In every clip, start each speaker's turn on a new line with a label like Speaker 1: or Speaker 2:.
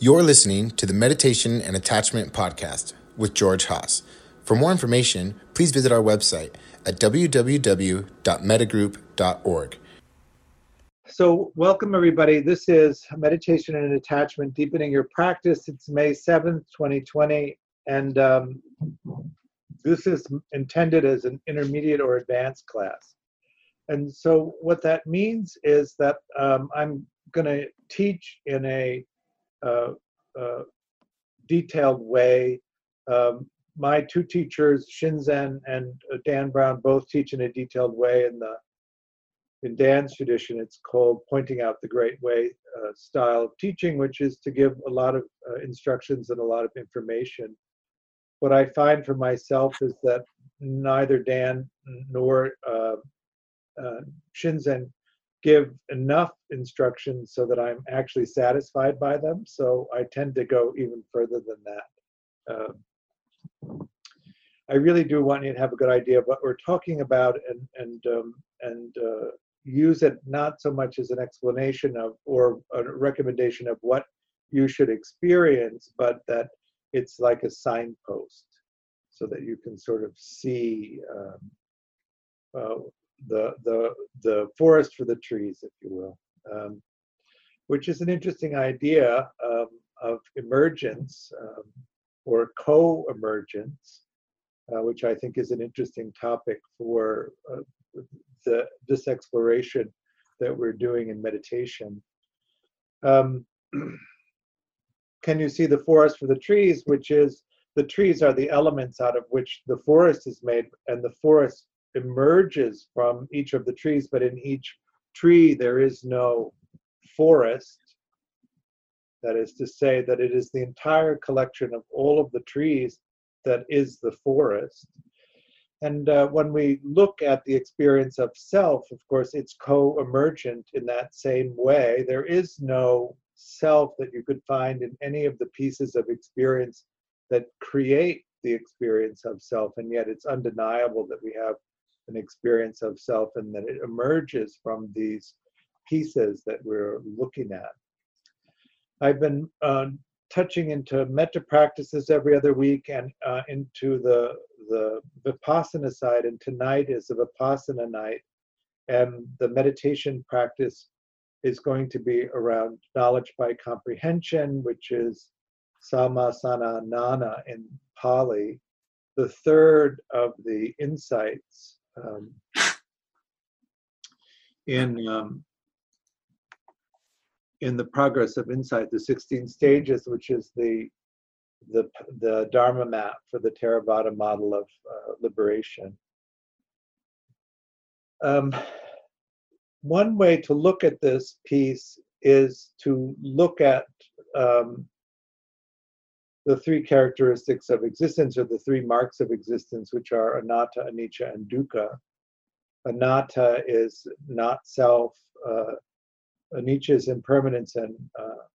Speaker 1: You're listening to the Meditation and Attachment Podcast with George Haas. For more information, please visit our website at www.mettagroup.org.
Speaker 2: So, welcome everybody. This is Meditation and Attachment Deepening Your Practice. It's May 7th, 2020, and um, this is intended as an intermediate or advanced class. And so, what that means is that um, I'm going to teach in a detailed way. Um, my two teachers, Shinzen and uh, Dan Brown, both teach in a detailed way. In the in Dan's tradition, it's called pointing out the great way uh, style of teaching, which is to give a lot of uh, instructions and a lot of information. What I find for myself is that neither Dan nor uh, uh, Shinzen give enough instructions so that I'm actually satisfied by them. So I tend to go even further than that. Uh, I really do want you to have a good idea of what we're talking about and and um, and uh, use it not so much as an explanation of or a recommendation of what you should experience, but that it's like a signpost, so that you can sort of see um, uh, the the the forest for the trees, if you will, um, which is an interesting idea um, of emergence um, or co-emergence, uh, which I think is an interesting topic for uh, the this exploration that we're doing in meditation. Um, can you see the forest for the trees, which is the trees are the elements out of which the forest is made, and the forest emerges from each of the trees, but in each tree there is no forest. That is to say, that it is the entire collection of all of the trees that is the forest. And uh, when we look at the experience of self, of course, it's co emergent in that same way. There is no self that you could find in any of the pieces of experience that create the experience of self, and yet it's undeniable that we have an experience of self and that it emerges from these pieces that we're looking at. I've been uh, touching into metta practices every other week and uh, into the the vipassana side, and tonight is the vipassana night, and the meditation practice is going to be around knowledge by comprehension, which is sammasana nana in Pali, the third of the insights um, in um, in the progress of insight, the 16 stages, which is the the the Dharma map for the Theravada model of uh, liberation. Um, one way to look at this piece is to look at um, the three characteristics of existence or the three marks of existence, which are anatta, anicca, and dukkha. Anatta is not self, uh, anicca is impermanence, and uh,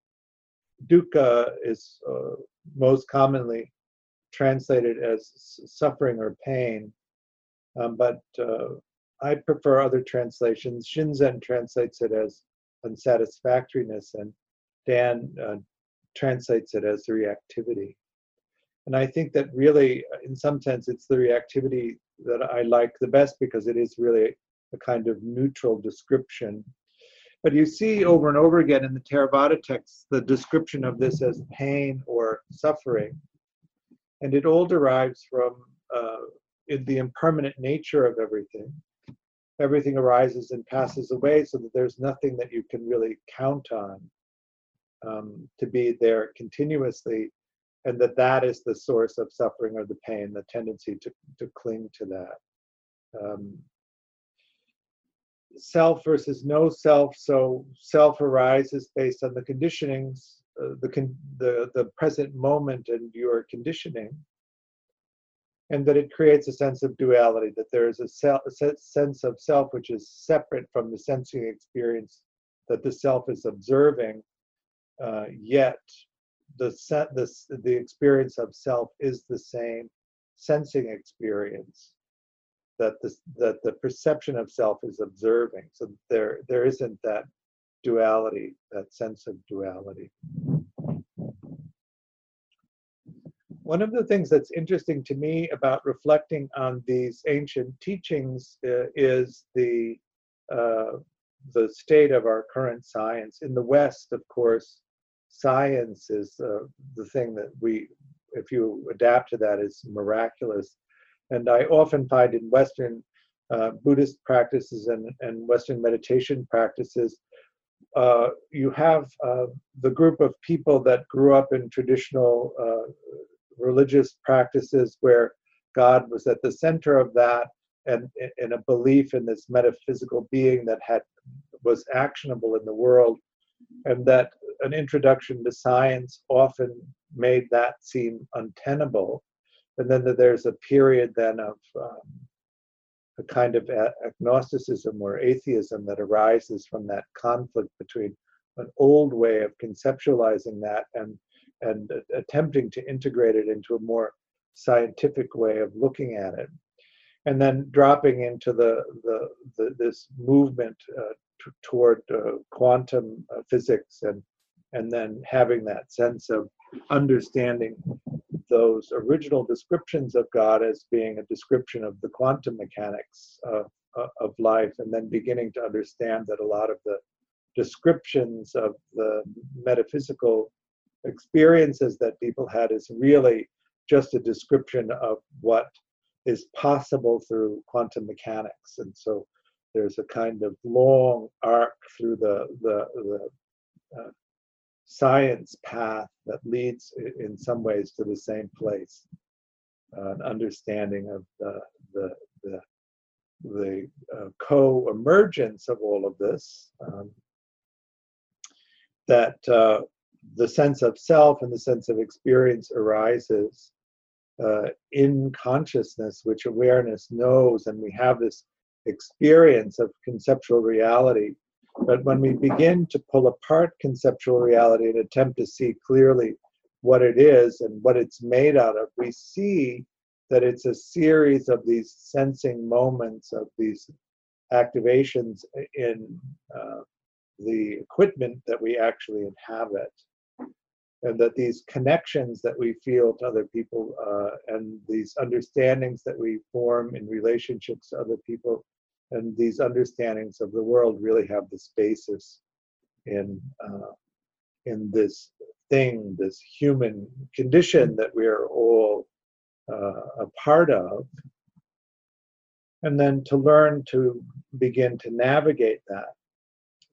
Speaker 2: dukkha is uh, most commonly translated as suffering or pain. Um, but uh, I prefer other translations. Shinzen translates it as unsatisfactoriness, and Dan uh, translates it as the reactivity. And I think that really, in some sense, it's the reactivity that I like the best because it is really a kind of neutral description. But you see over and over again in the Theravada texts the description of this as pain or suffering. And it all derives from uh, the impermanent nature of everything. Everything arises and passes away, so that there's nothing that you can really count on um, to be there continuously, and that that is the source of suffering or the pain, the tendency to, to cling to that. Um, self versus no self. So self arises based on the conditionings, uh, the, con- the the present moment and your conditioning, and that it creates a sense of duality. That there is a, self, a sense of self which is separate from the sensing experience that the self is observing, uh, yet the set the experience of self is the same sensing experience that the that the perception of self is observing so there there isn't that duality that sense of duality one of the things that's interesting to me about reflecting on these ancient teachings uh, is the uh, the state of our current science. In the West, of course, science is uh, the thing that we, if you adapt to that, is miraculous. And I often find in Western uh, Buddhist practices and, and Western meditation practices, uh, you have uh, the group of people that grew up in traditional uh, religious practices where God was at the center of that and in a belief in this metaphysical being that had was actionable in the world and that an introduction to science often made that seem untenable. And then there's a period then of um, a kind of agnosticism or atheism that arises from that conflict between an old way of conceptualizing that and and attempting to integrate it into a more scientific way of looking at it. And then dropping into the, the, the this movement uh, t- toward uh, quantum uh, physics and and then having that sense of understanding those original descriptions of God as being a description of the quantum mechanics of, of life, and then beginning to understand that a lot of the descriptions of the metaphysical experiences that people had is really just a description of what is possible through quantum mechanics. And so there's a kind of long arc through the, the, the uh, science path that leads in some ways to the same place uh, an understanding of the the the, the uh, co-emergence of all of this um, that uh, the sense of self and the sense of experience arises uh, in consciousness which awareness knows and we have this experience of conceptual reality but when we begin to pull apart conceptual reality and attempt to see clearly what it is and what it's made out of, we see that it's a series of these sensing moments, of these activations in uh, the equipment that we actually inhabit. And that these connections that we feel to other people uh, and these understandings that we form in relationships to other people and these understandings of the world really have this basis in uh, in this thing, this human condition that we are all uh, a part of, and then to learn to begin to navigate that.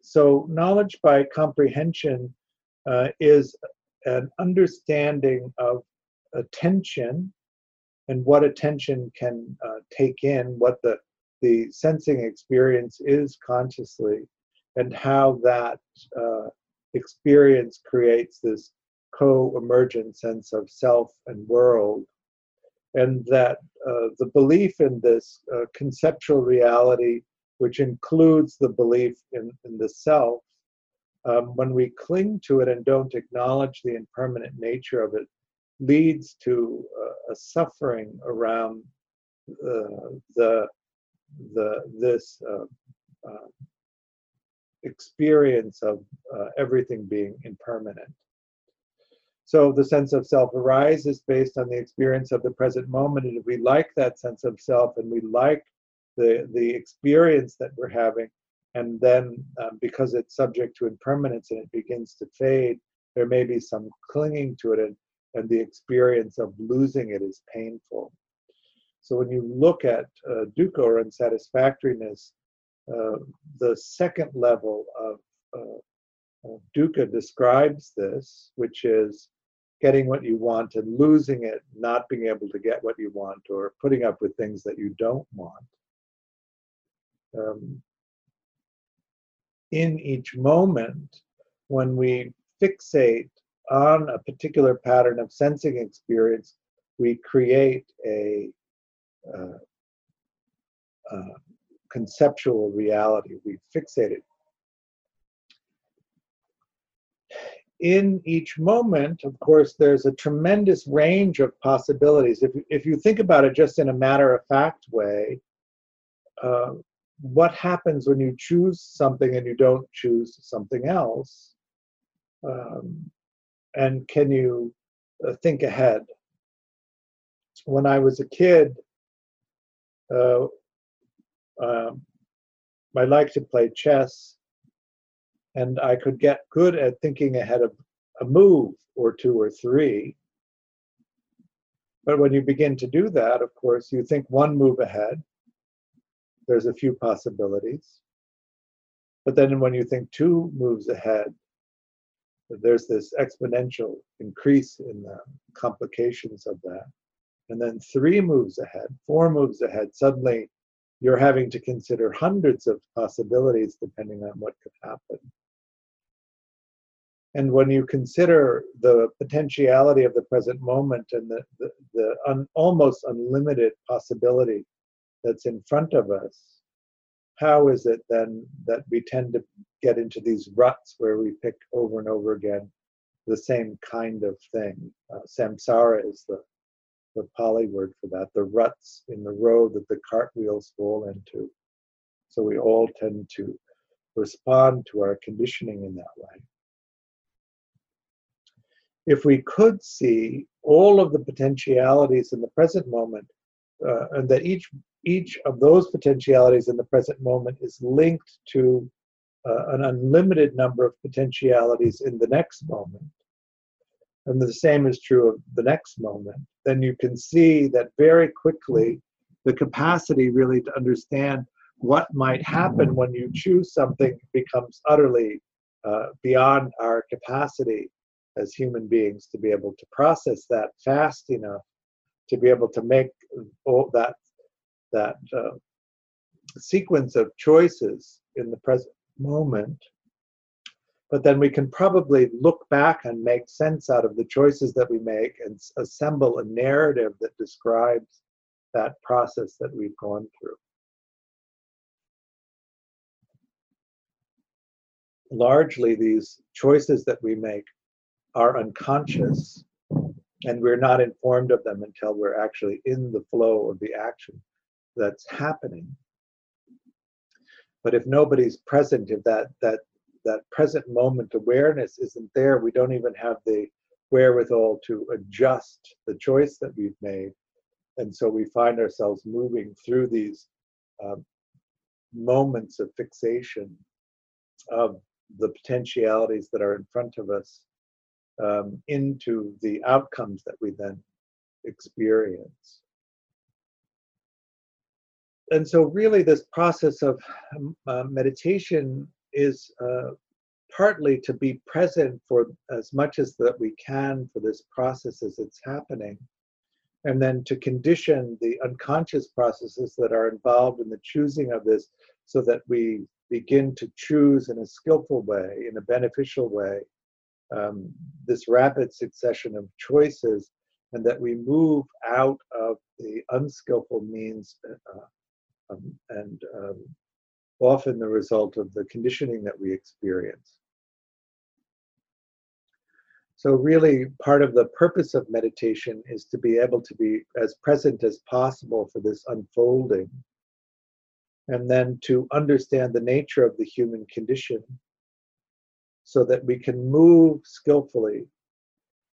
Speaker 2: So, knowledge by comprehension uh, is an understanding of attention and what attention can uh, take in, what the the sensing experience is consciously and how that uh, experience creates this co-emergent sense of self and world. And that uh, the belief in this uh, conceptual reality which includes the belief in, in the self um, when we cling to it and don't acknowledge the impermanent nature of it leads to uh, a suffering around uh, the the this uh, uh, experience of uh, everything being impermanent. So the sense of self arises based on the experience of the present moment, and if we like that sense of self and we like the the experience that we're having, and then um, because it's subject to impermanence and it begins to fade, there may be some clinging to it, and, and the experience of losing it is painful. So when you look at uh, dukkha or unsatisfactoriness, uh, the second level of, uh, dukkha describes this, which is getting what you want and losing it, not being able to get what you want, or putting up with things that you don't want. Um, in each moment, when we fixate on a particular pattern of sensing experience, we create a uh, uh, conceptual reality. We fixate it. In each moment, of course, there's a tremendous range of possibilities. If, if you think about it just in a matter of fact way, uh, what happens when you choose something and you don't choose something else? Um, and can you uh, think ahead? when I was a kid, uh, um, I like to play chess, and I could get good at thinking ahead of a move or two or three. But when you begin to do that, of course, you think one move ahead. There's a few possibilities. But then when you think two moves ahead, there's this exponential increase in the complications of that. And then three moves ahead, four moves ahead, suddenly you're having to consider hundreds of possibilities depending on what could happen. And when you consider the potentiality of the present moment and the, the, the un, almost unlimited possibility that's in front of us, how is it then that we tend to get into these ruts where we pick over and over again the same kind of thing? Uh, samsara is the, the Pali word for that, the ruts in the road that the cartwheels fall into. So we all tend to respond to our conditioning in that way. If we could see all of the potentialities in the present moment, uh, and that each each of those potentialities in the present moment is linked to uh, an unlimited number of potentialities in the next moment, and the same is true of the next moment, then you can see that very quickly the capacity really to understand what might happen when you choose something becomes utterly uh, beyond our capacity as human beings to be able to process that fast enough to be able to make all that that uh, sequence of choices in the present moment. But then we can probably look back and make sense out of the choices that we make and assemble a narrative that describes that process that we've gone through. Largely, these choices that we make are unconscious, and we're not informed of them until we're actually in the flow of the action that's happening. But if nobody's present, if that that that present moment awareness isn't there, we don't even have the wherewithal to adjust the choice that we've made, and so we find ourselves moving through these um, moments of fixation of the potentialities that are in front of us um, into the outcomes that we then experience. And so really this process of uh, meditation is uh, partly to be present for as much as that we can for this process as it's happening and then to condition the unconscious processes that are involved in the choosing of this so that we begin to choose in a skillful way in a beneficial way um, this rapid succession of choices and that we move out of the unskillful means uh, um, and um, often the result of the conditioning that we experience. So, really, part of the purpose of meditation is to be able to be as present as possible for this unfolding, and then to understand the nature of the human condition so that we can move skillfully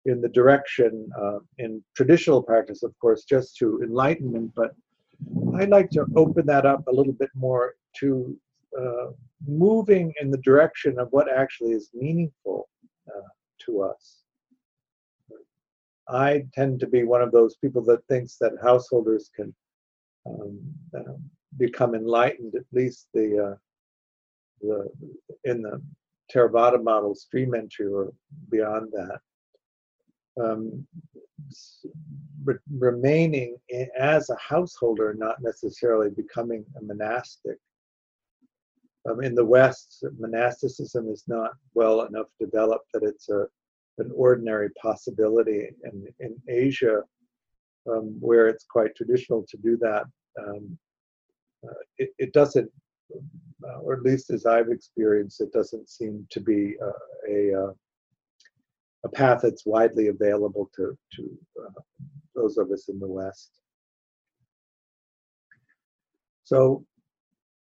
Speaker 2: in the direction, uh, in traditional practice, of course, just to enlightenment, but I'd like to open that up a little bit more to uh, moving in the direction of what actually is meaningful uh, to us. I tend to be one of those people that thinks that householders can um, uh, become enlightened, at least the, uh, the in the Theravada model, stream entry or beyond that. Um, re- remaining in, as a householder, not necessarily becoming a monastic. Um, in the West, monasticism is not well enough developed that it's a an ordinary possibility. And in Asia, um, where it's quite traditional to do that, um, uh, it, it, doesn't, uh, or at least as I've experienced, it doesn't seem to be uh, a, a, path that's widely available to to uh, those of us in the West. So,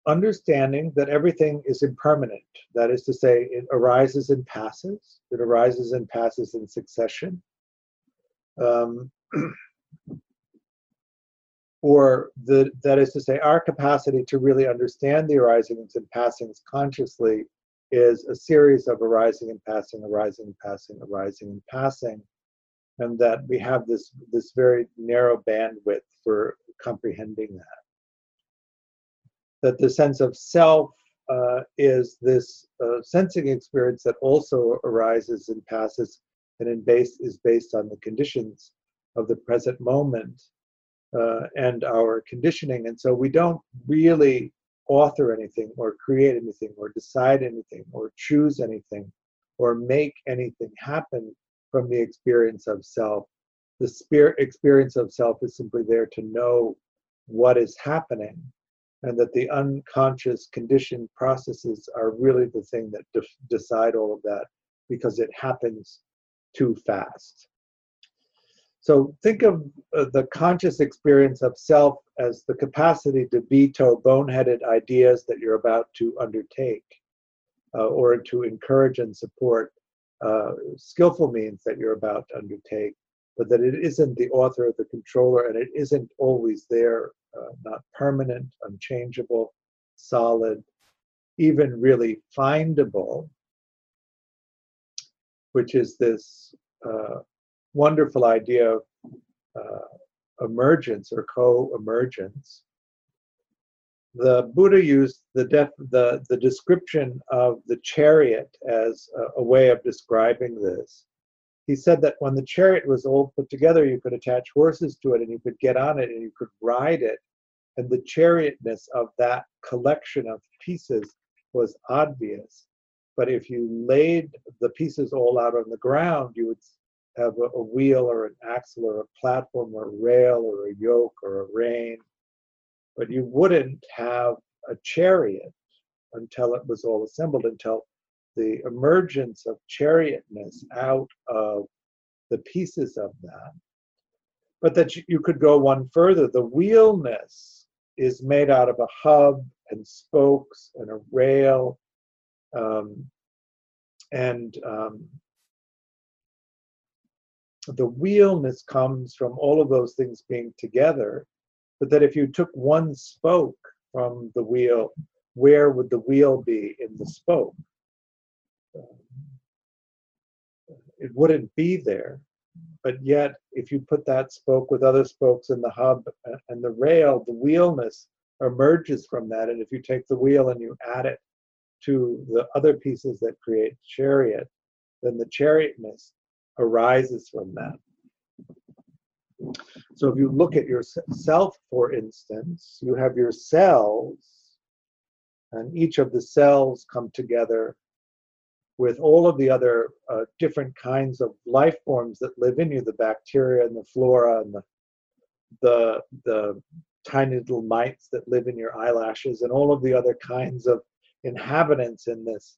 Speaker 2: understanding that everything is impermanent, that is to say, it arises and passes, it arises and passes in succession. Um, or the, that is to say, our capacity to really understand the arisings and passings consciously is a series of arising and passing, arising and passing, arising and passing, and that we have this this very narrow bandwidth for comprehending that. That the sense of self uh, is this uh, sensing experience that also arises and passes, and in base is based on the conditions of the present moment uh, and our conditioning. And so we don't really author anything or create anything or decide anything or choose anything or make anything happen from the experience of self. The spirit experience of self is simply there to know what is happening and that the unconscious conditioned processes are really the thing that de- decide all of that because it happens too fast. So think of uh, the conscious experience of self as the capacity to veto boneheaded ideas that you're about to undertake uh, or to encourage and support uh, skillful means that you're about to undertake, but that it isn't the author or the controller and it isn't always there, uh, not permanent, unchangeable, solid, even really findable, which is this uh, wonderful idea of uh, emergence or co-emergence. The Buddha used the, def, the, the description of the chariot as a, a way of describing this. He said that when the chariot was all put together, you could attach horses to it and you could get on it and you could ride it. And the chariotness of that collection of pieces was obvious. But if you laid the pieces all out on the ground, you would have a, a, wheel or an axle or a platform or a rail or a yoke or a rein, but you wouldn't have a chariot until it was all assembled, until the emergence of chariotness out of the pieces of that. But that you could go one further. The wheelness is made out of a hub and spokes and a rail um, and um, the wheelness comes from all of those things being together, but that if you took one spoke from the wheel, where would the wheel be in the spoke? It wouldn't be there. But yet, if you put that spoke with other spokes in the hub and the rail, the wheelness emerges from that. And if you take the wheel and you add it to the other pieces that create chariot, then the chariotness arises from that. So if you look at yourself, for instance, you have your cells, and each of the cells come together with all of the other uh, different kinds of life forms that live in you, the bacteria and the flora and the, the, the tiny little mites that live in your eyelashes and all of the other kinds of inhabitants in this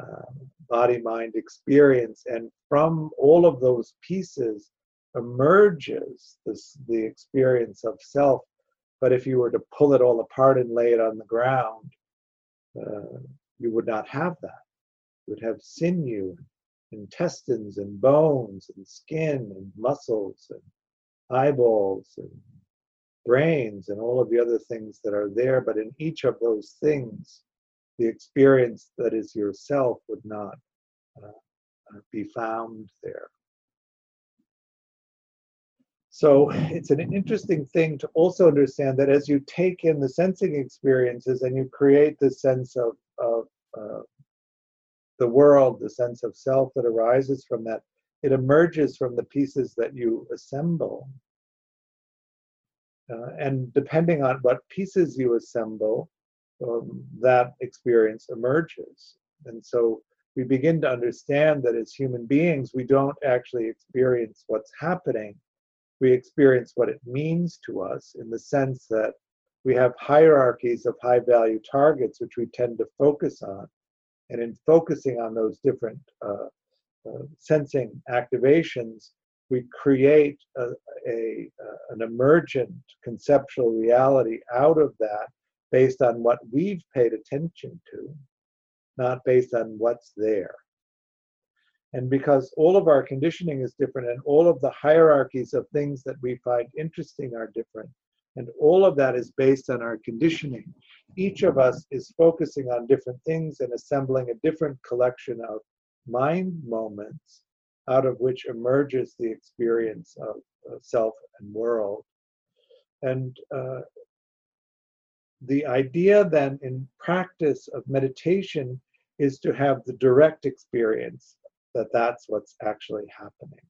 Speaker 2: uh, body mind experience. And from all of those pieces emerges this, the experience of self. But if you were to pull it all apart and lay it on the ground, uh, you would not have that. You would have sinew, intestines, and bones, and skin, and muscles, and eyeballs, and brains, and all of the other things that are there. But in each of those things, the experience that is yourself would not uh, uh, be found there. So it's an interesting thing to also understand that as you take in the sensing experiences and you create this sense of, of uh, the world, the sense of self that arises from that, it emerges from the pieces that you assemble. Uh, and depending on what pieces you assemble, um, that experience emerges. And so we begin to understand that as human beings, we don't actually experience what's happening. We experience what it means to us in the sense that we have hierarchies of high value targets, which we tend to focus on. And in focusing on those different uh, uh, sensing activations, we create a, a, uh, an emergent conceptual reality out of that based on what we've paid attention to, not based on what's there. And because all of our conditioning is different and all of the hierarchies of things that we find interesting are different, And all of that is based on our conditioning. Each of us is focusing on different things and assembling a different collection of mind moments out of which emerges the experience of self and world. And uh, the idea then in practice of meditation is to have the direct experience that that's what's actually happening.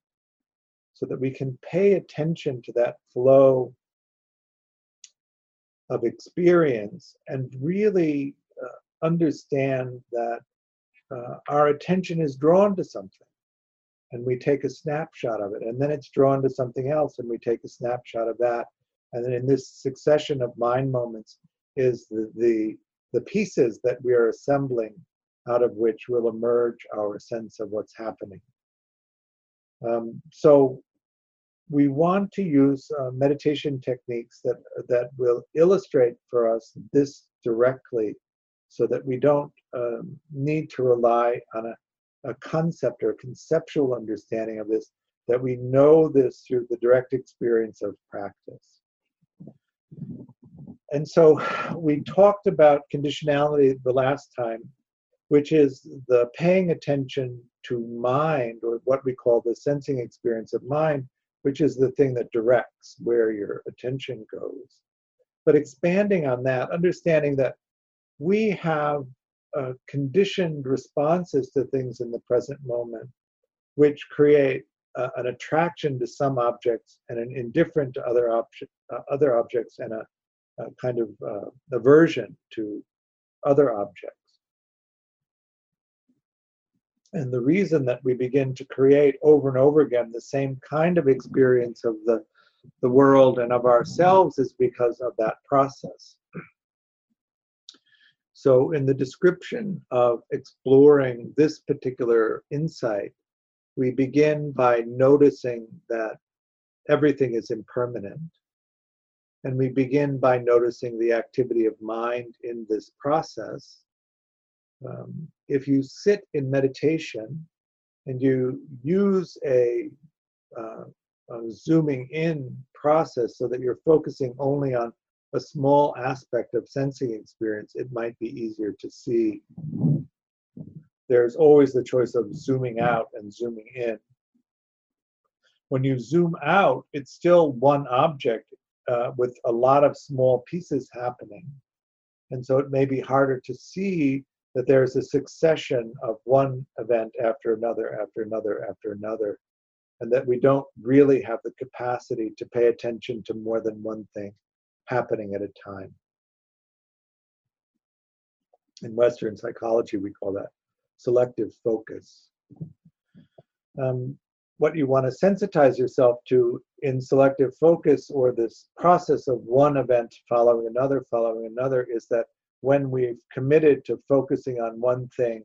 Speaker 2: So that we can pay attention to that flow of experience and really uh, understand that uh, our attention is drawn to something and we take a snapshot of it and then it's drawn to something else and we take a snapshot of that. And then in this succession of mind moments is the, the, the pieces that we are assembling out of which will emerge our sense of what's happening. Um, so we want to use uh, meditation techniques that, that will illustrate for us this directly so that we don't um, need to rely on a, a concept or a conceptual understanding of this, that we know this through the direct experience of practice. And so we talked about conditionality the last time, which is the paying attention to mind, or what we call the sensing experience of mind, which is the thing that directs where your attention goes. But expanding on that, understanding that we have uh, conditioned responses to things in the present moment, which create uh, an attraction to some objects and an indifference to other, uh, other objects and a kind of uh, aversion to other objects. And the reason that we begin to create over and over again the same kind of experience of the, the world and of ourselves is because of that process. So, in the description of exploring this particular insight, we begin by noticing that everything is impermanent and we begin by noticing the activity of mind in this process. Um, if you sit in meditation and you use a, uh, a zooming in process so that you're focusing only on a small aspect of sensing experience, it might be easier to see. There's always the choice of zooming out and zooming in. When you zoom out, it's still one object uh, with a lot of small pieces happening. And so it may be harder to see that there's a succession of one event after another, after another, after another, and that we don't really have the capacity to pay attention to more than one thing happening at a time. In Western psychology, we call that selective focus. Um, what you want to sensitize yourself to in selective focus or this process of one event following another following another is that when we've committed to focusing on one thing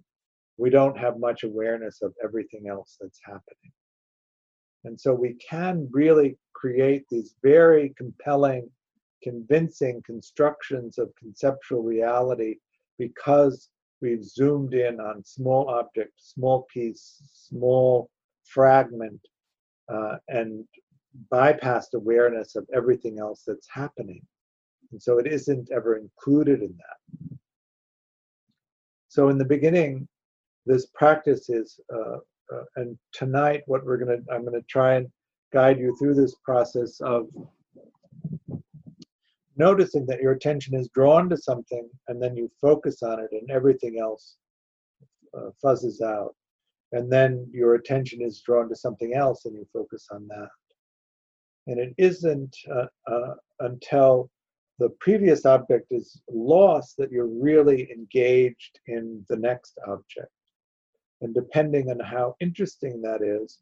Speaker 2: we don't have much awareness of everything else that's happening. And so we can really create these very compelling convincing constructions of conceptual reality because we've zoomed in on small objects, small piece small fragment uh, and bypassed awareness of everything else that's happening. And so it isn't ever included in that. So in the beginning, this practice is, uh, uh, and tonight, what we're going to, I'm going to try and guide you through this process of noticing that your attention is drawn to something and then you focus on it and everything else uh, fuzzes out and then your attention is drawn to something else and you focus on that. And it isn't uh, uh, until the previous object is lost that you're really engaged in the next object. And depending on how interesting that is,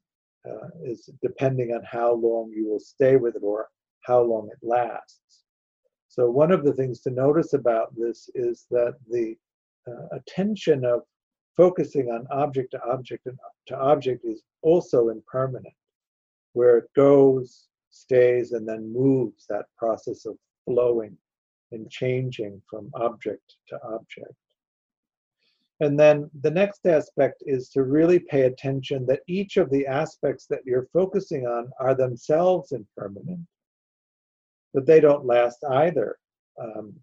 Speaker 2: uh, is depending on how long you will stay with it or how long it lasts. So, one of the things to notice about this is that the uh, attention of focusing on object to object and to object is also impermanent, where it goes, stays, and then moves that process of flowing and changing from object to object. And then the next aspect is to really pay attention that each of the aspects that you're focusing on are themselves impermanent. but they don't last either. Um,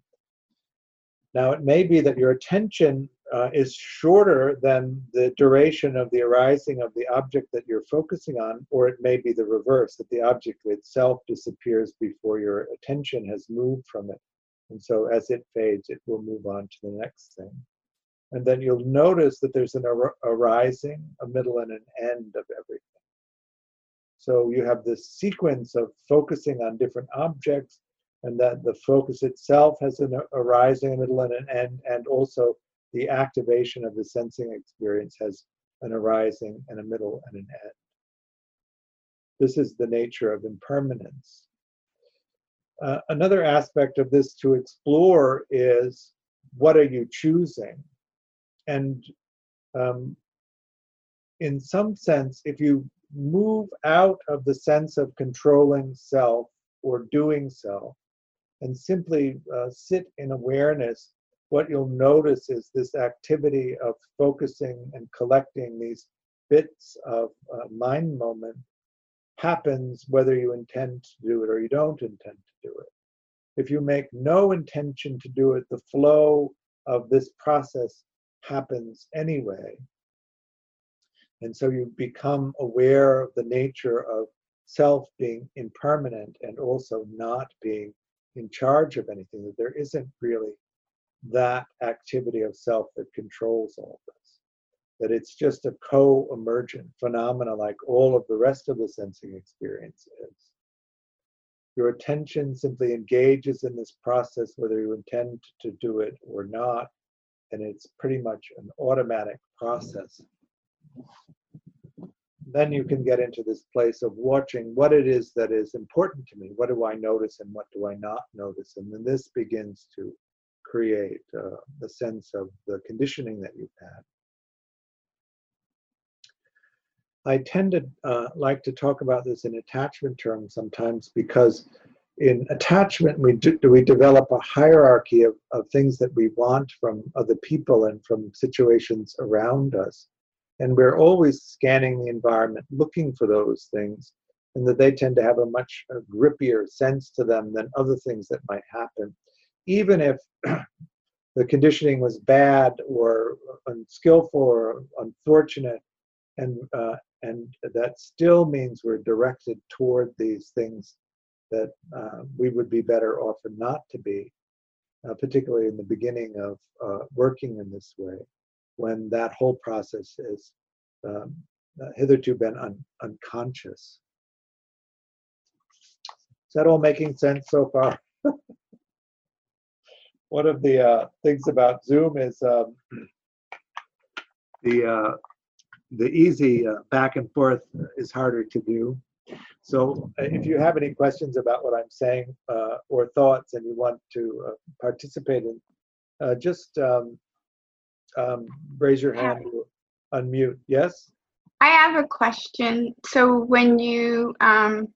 Speaker 2: now, it may be that your attention uh, is shorter than the duration of the arising of the object that you're focusing on, or it may be the reverse, that the object itself disappears before your attention has moved from it. And so as it fades, it will move on to the next thing. And then you'll notice that there's an ar- arising, a middle, and an end of everything. So you have this sequence of focusing on different objects, and that the focus itself has an arising, a middle, and an end, and also the activation of the sensing experience has an arising and a middle and an end. This is the nature of impermanence. Uh, another aspect of this to explore is what are you choosing? And um, in some sense, if you move out of the sense of controlling self or doing self and simply uh, sit in awareness what you'll notice is this activity of focusing and collecting these bits of uh, mind moment happens whether you intend to do it or you don't intend to do it. If you make no intention to do it, the flow of this process happens anyway. And so you become aware of the nature of self being impermanent and also not being in charge of anything, that there isn't really that activity of self that controls all this. That it's just a co emergent phenomena like all of the rest of the sensing experience is. Your attention simply engages in this process whether you intend to do it or not, and it's pretty much an automatic process. Then you can get into this place of watching what it is that is important to me. What do I notice and what do I not notice? And then this begins to create uh, the sense of the conditioning that you've had. I tend to uh, like to talk about this in attachment terms sometimes because in attachment we do, we develop a hierarchy of, of things that we want from other people and from situations around us and we're always scanning the environment looking for those things and that they tend to have a much grippier sense to them than other things that might happen even if the conditioning was bad or unskillful or unfortunate, and uh, and that still means we're directed toward these things that uh, we would be better off not to be, uh, particularly in the beginning of uh, working in this way, when that whole process is um, hitherto been un- unconscious. Is that all making sense so far? one of the uh, things about Zoom is um, the uh, the easy uh, back and forth is harder to do. So uh, if you have any questions about what I'm saying uh, or thoughts and you want to uh, participate in, just um, um, raise your hand unmute. Yes?
Speaker 3: I have a question. So when you um,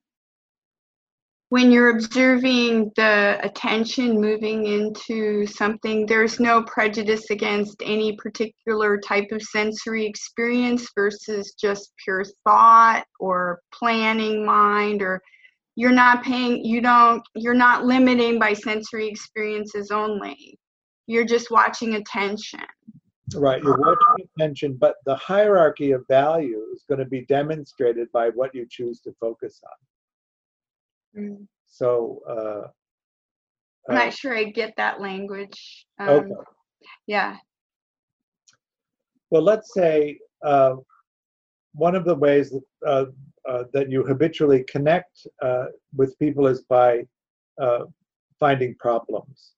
Speaker 3: when you're observing the attention moving into something, there's no prejudice against any particular type of sensory experience versus just pure thought or planning mind or you're not paying you don't you're not limiting by sensory experiences only. You're just watching attention.
Speaker 2: Right you're watching attention but the hierarchy of value is going to be demonstrated by what you choose to focus on Mm. So uh,
Speaker 3: I'm not uh, sure I get that language. Um, okay. Yeah.
Speaker 2: Well, let's say uh, one of the ways that, uh, uh that you habitually connect uh, with people is by finding problems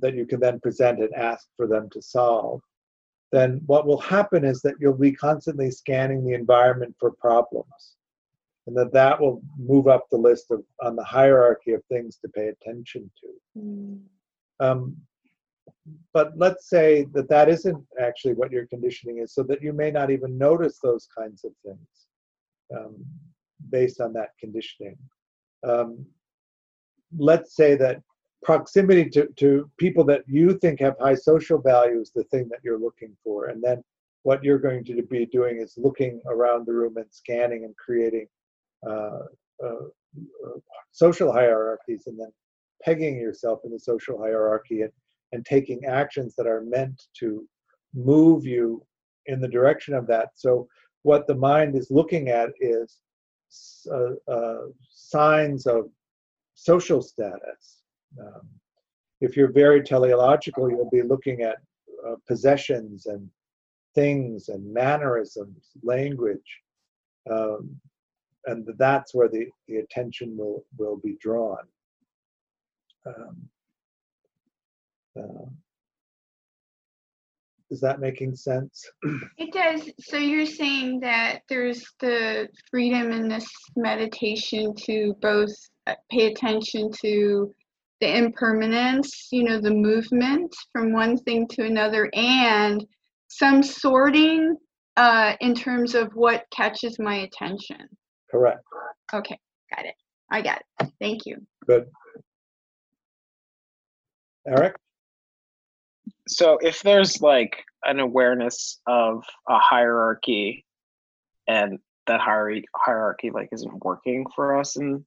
Speaker 2: that you can then present and ask for them to solve. Then what will happen is that you'll be constantly scanning the environment for problems and that that will move up the list of on the hierarchy of things to pay attention to. Mm. Um, but let's say that that isn't actually what your conditioning is, so that you may not even notice those kinds of things um, based on that conditioning. Um, let's say that proximity to, to people that you think have high social value is the thing that you're looking for, and then what you're going to be doing is looking around the room and scanning and creating social hierarchies and then pegging yourself in the social hierarchy and, and taking actions that are meant to move you in the direction of that. So, what the mind is looking at is uh, uh, signs of social status. Um, if you're very teleological, you'll be looking at uh, possessions and things and mannerisms, language, um, and that's where the, the attention will, will be drawn. Um, uh, is that making sense?
Speaker 3: It does. So you're saying that there's the freedom in this meditation to both uh, pay attention to the impermanence, you know, the movement from one thing to another, and some sorting uh, in terms of what catches my attention.
Speaker 2: Correct.
Speaker 3: Okay, got it. I got it. Thank you.
Speaker 2: Good. Eric?
Speaker 4: So if there's like an awareness of a hierarchy and that hierarchy hierarchy like isn't working for us in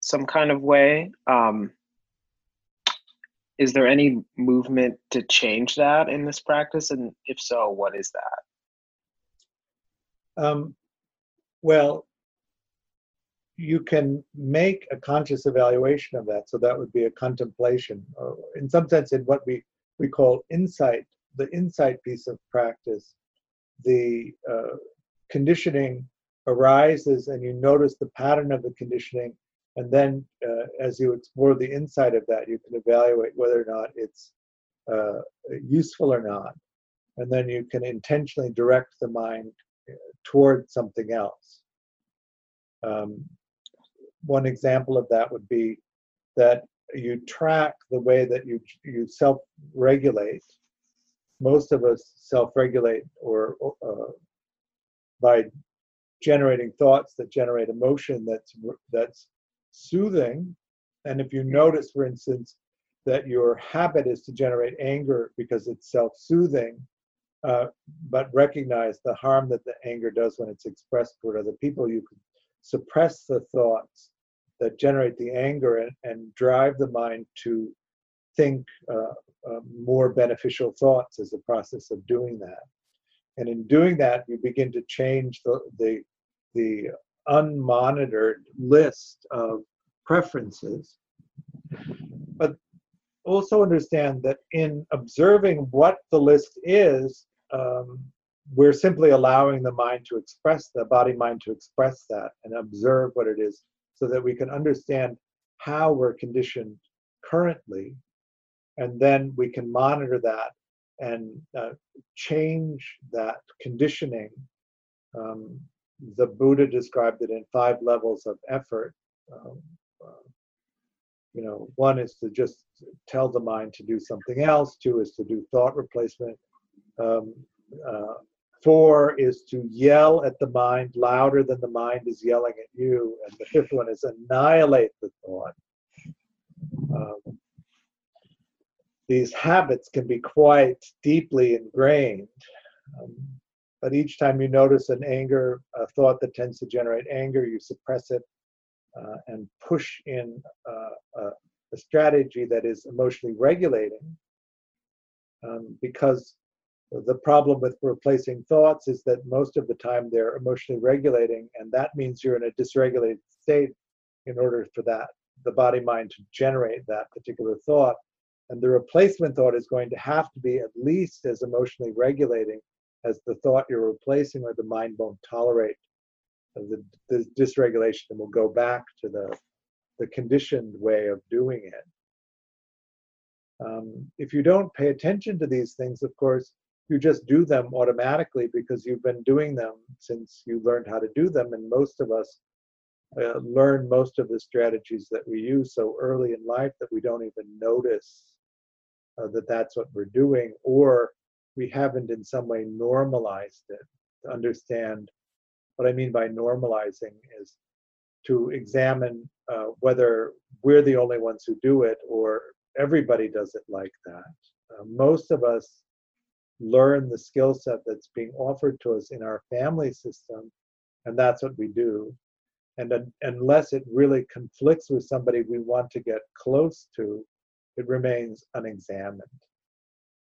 Speaker 4: some kind of way, um, is there any movement to change that in this practice? And if so, what is that?
Speaker 2: Um, well, you can make a conscious evaluation of that. So that would be a contemplation. In some sense, in what we, we call insight, the insight piece of practice, the uh, conditioning arises and you notice the pattern of the conditioning. And then uh, as you explore the inside of that, you can evaluate whether or not it's uh, useful or not. And then you can intentionally direct the mind toward something else. Um, one example of that would be that you track the way that you you self-regulate. Most of us self-regulate or uh, by generating thoughts that generate emotion that's that's soothing. And if you notice, for instance, that your habit is to generate anger because it's self-soothing, uh, but recognize the harm that the anger does when it's expressed toward other people, you can suppress the thoughts that generate the anger and, and drive the mind to think uh, uh, more beneficial thoughts as a process of doing that. And in doing that, you begin to change the, the, the unmonitored list of preferences. But also understand that in observing what the list is, um, we're simply allowing the mind to express the body mind to express that and observe what it is so that we can understand how we're conditioned currently. And then we can monitor that and uh, change that conditioning. Um, the buddha described it in five levels of effort um, uh, you know one is to just tell the mind to do something else two is to do thought replacement um, uh, Four is to yell at the mind louder than the mind is yelling at you. And the fifth one is annihilate the thought. Um, these habits can be quite deeply ingrained. Um, but each time you notice an anger, a thought that tends to generate anger, you suppress it and push in uh, a, a, strategy that is emotionally regulating. Um, because the problem with replacing thoughts is that most of the time they're emotionally regulating, and that means you're in a dysregulated state in order for that the body mind to generate that particular thought. And the replacement thought is going to have to be at least as emotionally regulating as the thought you're replacing, or the mind won't tolerate the, the dysregulation and will go back to the, the conditioned way of doing it. Um, if you don't pay attention to these things, of course, you just do them automatically because you've been doing them since you learned how to do them. And most of us uh, learn most of the strategies that we use so early in life that we don't even notice uh, that that's what we're doing, or we haven't in some way normalized it to understand. What I mean by normalizing is to examine uh, whether we're the only ones who do it or everybody does it like that. Uh, most of us learn the skill set that's being offered to us in our family system, and that's what we do. And un- unless it really conflicts with somebody we want to get close to, it remains unexamined.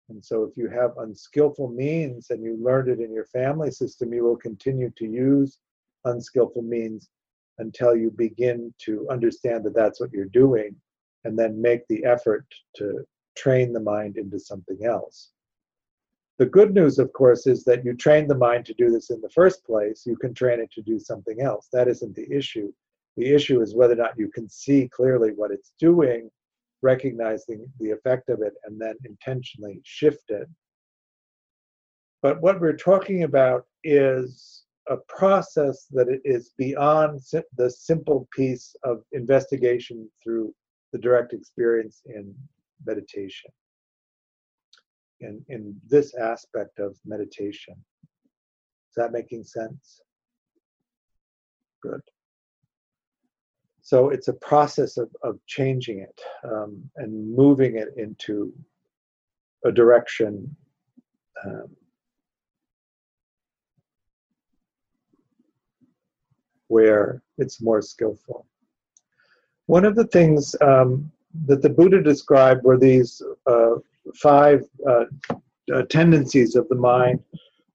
Speaker 2: And so, if you have unskillful means and you learned it in your family system, you will continue to use unskillful means until you begin to understand that that's what you're doing and then make the effort to train the mind into something else. The good news, of course, is that you train the mind to do this in the first place. You can train it to do something else. That isn't the issue. The issue is whether or not you can see clearly what it's doing, recognizing the effect of it, and then intentionally shift it. But what we're talking about is a process that is beyond the simple piece of investigation through the direct experience in meditation in, in this aspect of meditation. Is that making sense? Good. So it's a process of, of changing it um, and moving it into a direction um, where it's more skillful. One of the things um, that the Buddha described were these uh, five uh, uh, tendencies of the mind.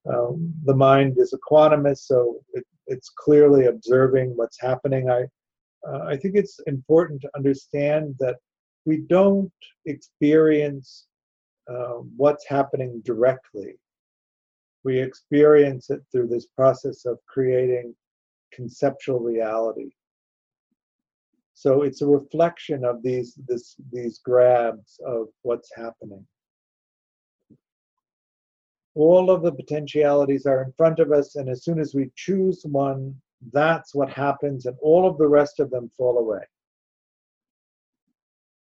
Speaker 2: Um, the mind is equanimous, so it, it's clearly observing what's happening. I, uh, I think it's important to understand that we don't experience uh, what's happening directly. We experience it through this process of creating conceptual reality. So it's a reflection of these this, these grabs of what's happening. All of the potentialities are in front of us, and as soon as we choose one, that's what happens, and all of the rest of them fall away.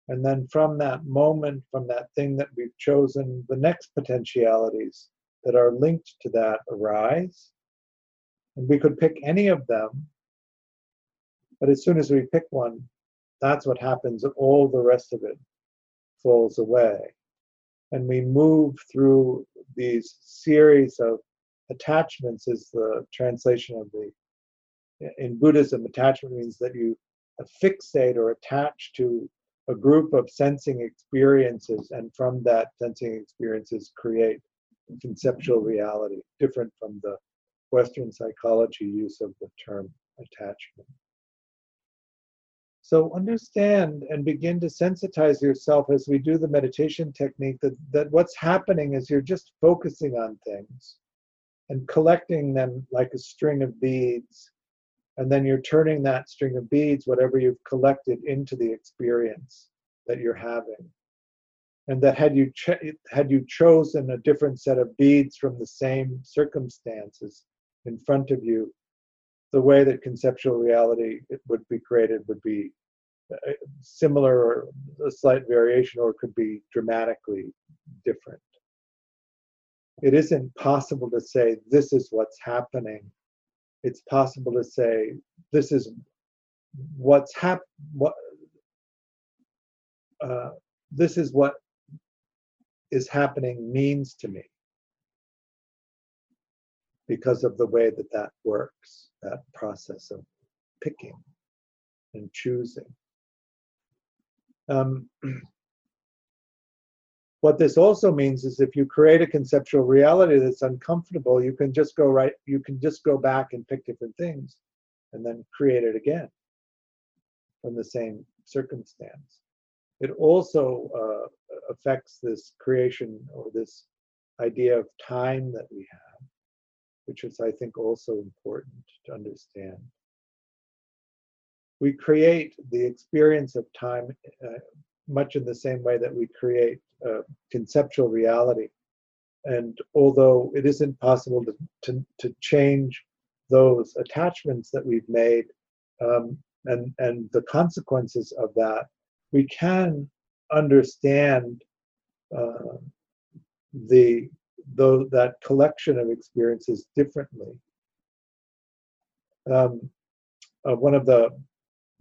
Speaker 2: And then from that moment, from that thing that we've chosen, the next potentialities that are linked to that arise. And we could pick any of them but as soon as we pick one, that's what happens. and All the rest of it falls away. And we move through these series of attachments, is the translation of the. In Buddhism, attachment means that you fixate or attach to a group of sensing experiences, and from that sensing experiences, create conceptual reality, different from the Western psychology use of the term attachment. So understand and begin to sensitize yourself as we do the meditation technique that, that what's happening is you're just focusing on things and collecting them like a string of beads. And then you're turning that string of beads, whatever you've collected, into the experience that you're having. And that had you ch- had you chosen a different set of beads from the same circumstances in front of you, the way that conceptual reality would be created would be uh, similar or a slight variation, or it could be dramatically different. It isn't possible to say this is what's happening. It's possible to say this is what's hap what uh, this is what is happening means to me because of the way that that works, that process of picking and choosing. Um, what this also means is if you create a conceptual reality that's uncomfortable, you can just go right, you can just go back and pick different things and then create it again from the same circumstance. It also uh, affects this creation or this idea of time that we have, which is, I think, also important to understand we create the experience of time uh, much in the same way that we create conceptual reality. And although it isn't possible to, to, to change those attachments that we've made um, and, and the consequences of that, we can understand uh, the, the, that collection of experiences differently. Um, uh, one of the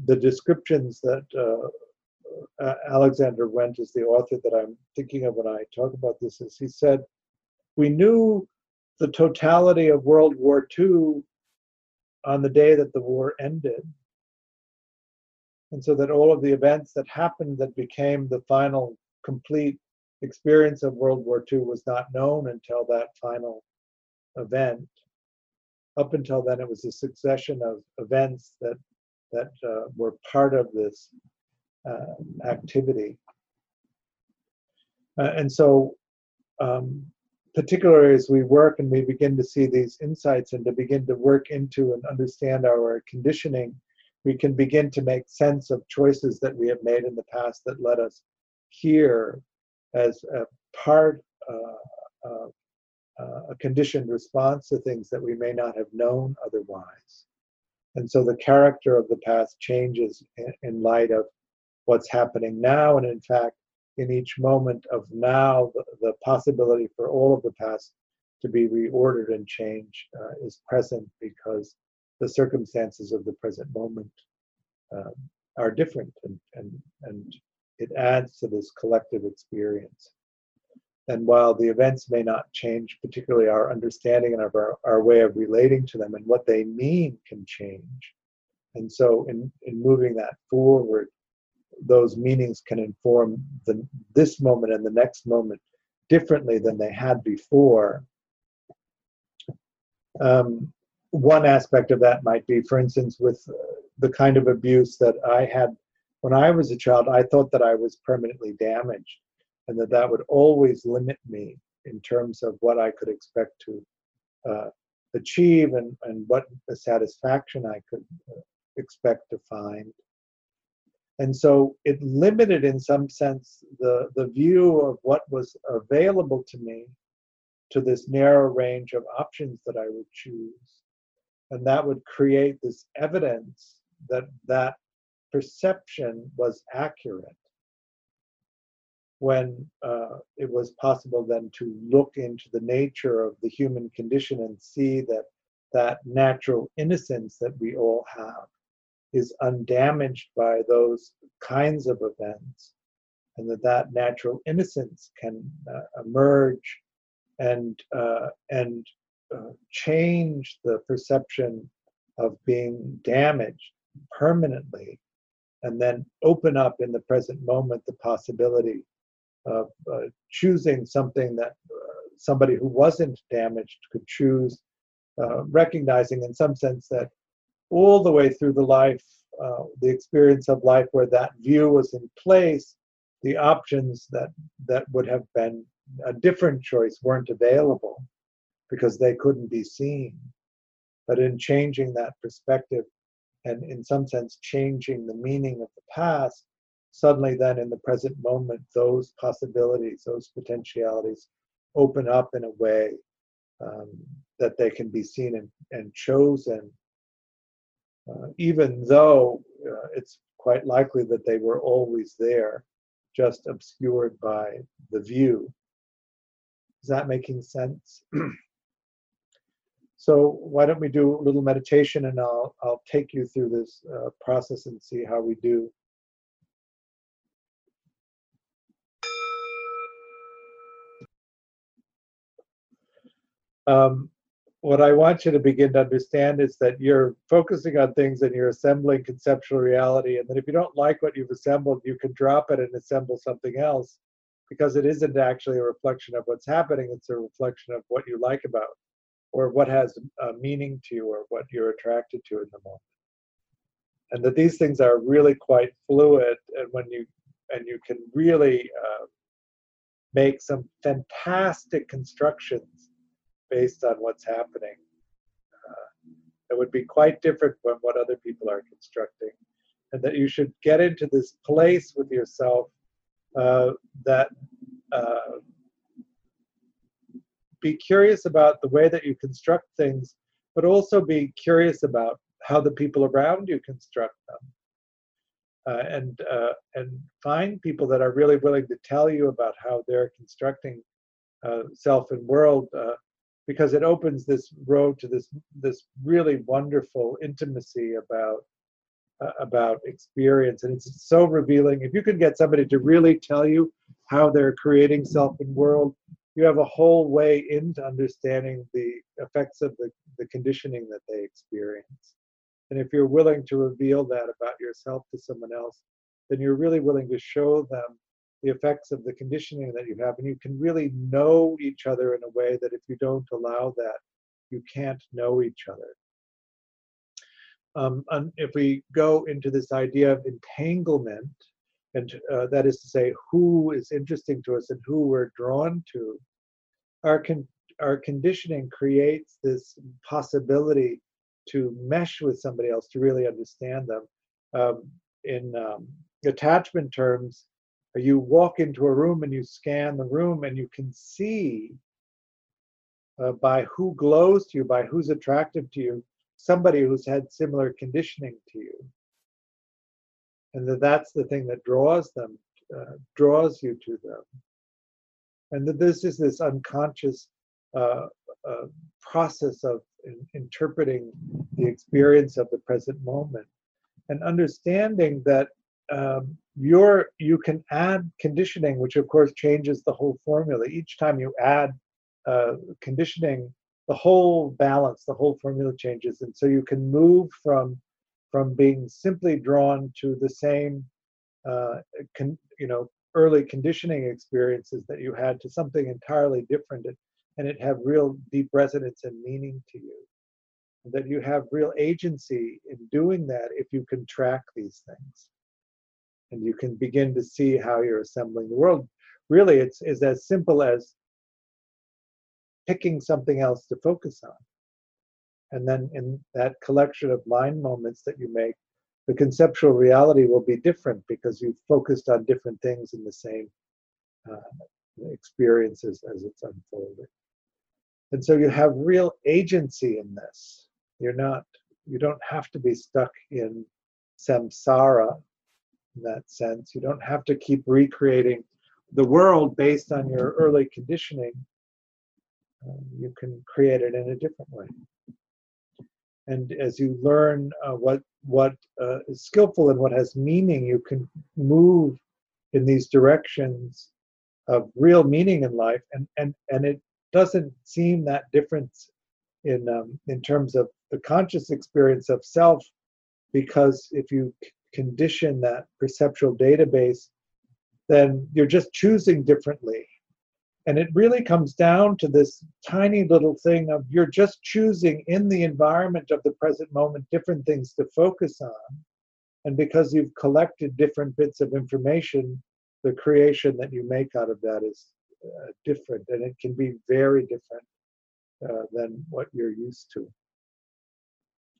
Speaker 2: the descriptions that uh, uh, Alexander Wendt is the author that I'm thinking of when I talk about this is he said, we knew the totality of World War II on the day that the war ended. And so that all of the events that happened that became the final complete experience of World War II was not known until that final event. Up until then, it was a succession of events that that uh, were part of this uh, activity. Uh, and so, um, particularly as we work and we begin to see these insights and to begin to work into and understand our conditioning, we can begin to make sense of choices that we have made in the past that led us here as a part uh, of uh, a conditioned response to things that we may not have known otherwise. And so the character of the past changes in light of what's happening now. And in fact, in each moment of now, the, the possibility for all of the past to be reordered and changed uh, is present because the circumstances of the present moment um, are different and, and, and it adds to this collective experience. And while the events may not change, particularly our understanding and our, our way of relating to them and what they mean can change. And so, in, in moving that forward, those meanings can inform the, this moment and the next moment differently than they had before. Um, one aspect of that might be, for instance, with uh, the kind of abuse that I had when I was a child, I thought that I was permanently damaged and that that would always limit me in terms of what I could expect to uh, achieve and, and what the satisfaction I could uh, expect to find. And so it limited, in some sense, the, the view of what was available to me to this narrow range of options that I would choose. And that would create this evidence that that perception was accurate when uh, it was possible then to look into the nature of the human condition and see that that natural innocence that we all have is undamaged by those kinds of events and that that natural innocence can uh, emerge and uh, and uh, change the perception of being damaged permanently and then open up in the present moment the possibility of uh, choosing something that uh, somebody who wasn't damaged could choose, uh, recognizing in some sense that all the way through the life, uh, the experience of life where that view was in place, the options that, that would have been a different choice weren't available because they couldn't be seen. But in changing that perspective, and in some sense changing the meaning of the past, suddenly then in the present moment, those possibilities, those potentialities open up in a way um, that they can be seen and, and chosen, uh, even though uh, it's quite likely that they were always there, just obscured by the view. Is that making sense? So why don't we do a little meditation and I'll, I'll take you through this uh, process and see how we do. Um, what I want you to begin to understand is that you're focusing on things and you're assembling conceptual reality. And that if you don't like what you've assembled, you can drop it and assemble something else because it isn't actually a reflection of what's happening, it's a reflection of what you like about or what has a meaning to you or what you're attracted to in the moment and that these things are really quite fluid and when you and you can really uh, make some fantastic constructions based on what's happening uh, it would be quite different from what other people are constructing and that you should get into this place with yourself uh, that uh, be curious about the way that you construct things, but also be curious about how the people around you construct them. Uh, and uh, and find people that are really willing to tell you about how they're constructing uh, self and world, uh, because it opens this road to this this really wonderful intimacy about uh, about experience, and it's so revealing. If you can get somebody to really tell you how they're creating self and world, you have a whole way into understanding the effects of the, the conditioning that they experience. And if you're willing to reveal that about yourself to someone else, then you're really willing to show them the effects of the conditioning that you have. And you can really know each other in a way that if you don't allow that, you can't know each other. Um, and if we go into this idea of entanglement, and uh, that is to say, who is interesting to us and who we're drawn to, our con- our conditioning creates this possibility to mesh with somebody else to really understand them. Um, in um, attachment terms, you walk into a room and you scan the room and you can see uh, by who glows to you, by who's attractive to you, somebody who's had similar conditioning to you. And that that's the thing that draws them, uh, draws you to them. And that this is this unconscious uh, uh, process of in, interpreting the experience of the present moment and understanding that um, you're, you can add conditioning, which of course changes the whole formula. Each time you add uh, conditioning, the whole balance, the whole formula changes, and so you can move from from being simply drawn to the same, uh, con, you know, early conditioning experiences that you had to something entirely different, and, and it have real deep resonance and meaning to you. That you have real agency in doing that if you can track these things and you can begin to see how you're assembling the world. Really, it's, it's as simple as picking something else to focus on. And then in that collection of mind moments that you make, the conceptual reality will be different because you've focused on different things in the same uh, experiences as it's unfolding. And so you have real agency in this. You're not, you don't have to be stuck in samsara in that sense. You don't have to keep recreating the world based on your early conditioning. Um, you can create it in a different way. And as you learn uh, what what uh, is skillful and what has meaning, you can move in these directions of real meaning in life. And and and it doesn't seem that different in um, in terms of the conscious experience of self, because if you condition that perceptual database, then you're just choosing differently. And it really comes down to this tiny little thing of you're just choosing in the environment of the present moment different things to focus on. And because you've collected different bits of information, the creation that you make out of that is uh, different. And it can be very different uh, than what you're used to.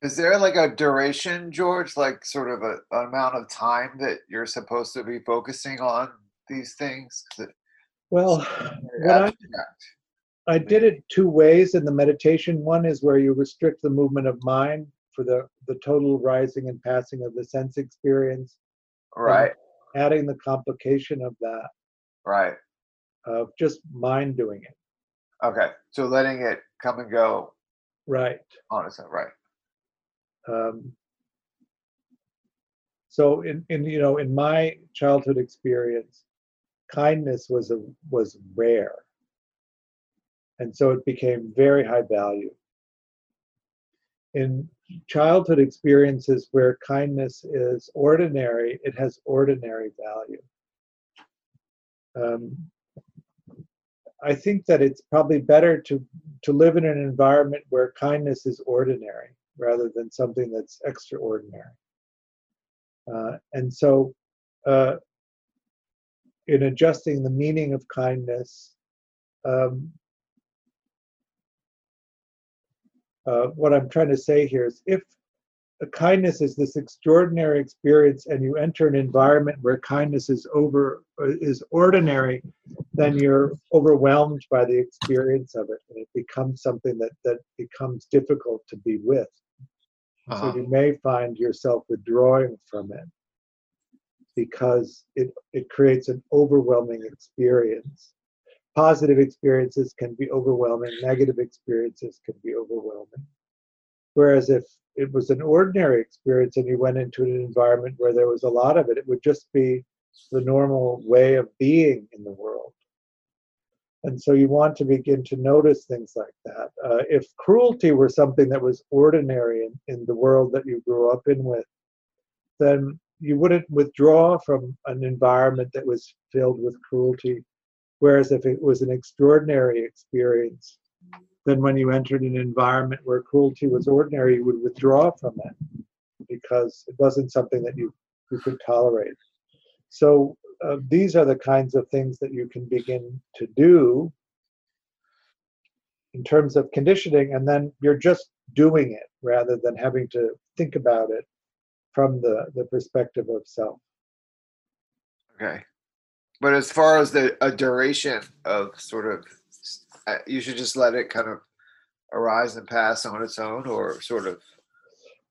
Speaker 5: Is there like a duration, George, like sort of a, an amount of time that you're supposed to be focusing on these things?
Speaker 2: Well, I, I did it two ways in the meditation. One is where you restrict the movement of mind for the, the total rising and passing of the sense experience.
Speaker 5: Right.
Speaker 2: Adding the complication of that.
Speaker 5: Right.
Speaker 2: Of just mind doing it.
Speaker 5: Okay. So letting it come and go.
Speaker 2: Right.
Speaker 5: Own. Right.
Speaker 2: Um, so in, in you know in my childhood experience, kindness was a was rare, and so it became very high value. In childhood experiences where kindness is ordinary, it has ordinary value. Um, I think that it's probably better to to live in an environment where kindness is ordinary rather than something that's extraordinary. Uh, and so, uh, in adjusting the meaning of kindness, um, uh, what I'm trying to say here is if kindness is this extraordinary experience and you enter an environment where kindness is over is ordinary then you're overwhelmed by the experience of it and it becomes something that that becomes difficult to be with. Uh-huh. so you may find yourself withdrawing from it because it it creates an overwhelming experience. Positive experiences can be overwhelming negative experiences can be overwhelming whereas if it was an ordinary experience and you went into an environment where there was a lot of it, it would just be the normal way of being in the world. And so you want to begin to notice things like that. Uh, if cruelty were something that was ordinary in, in the world that you grew up in with, then you wouldn't withdraw from an environment that was filled with cruelty. Whereas if it was an extraordinary experience, then when you entered an environment where cruelty was ordinary, you would withdraw from it because it wasn't something that you, you could tolerate. So uh, these are the kinds of things that you can begin to do in terms of conditioning, and then you're just doing it rather than having to think about it from the, the perspective of self.
Speaker 5: Okay. But as far as the a duration of sort of, Uh, you should just let it kind of arise and pass on its own, or sort of.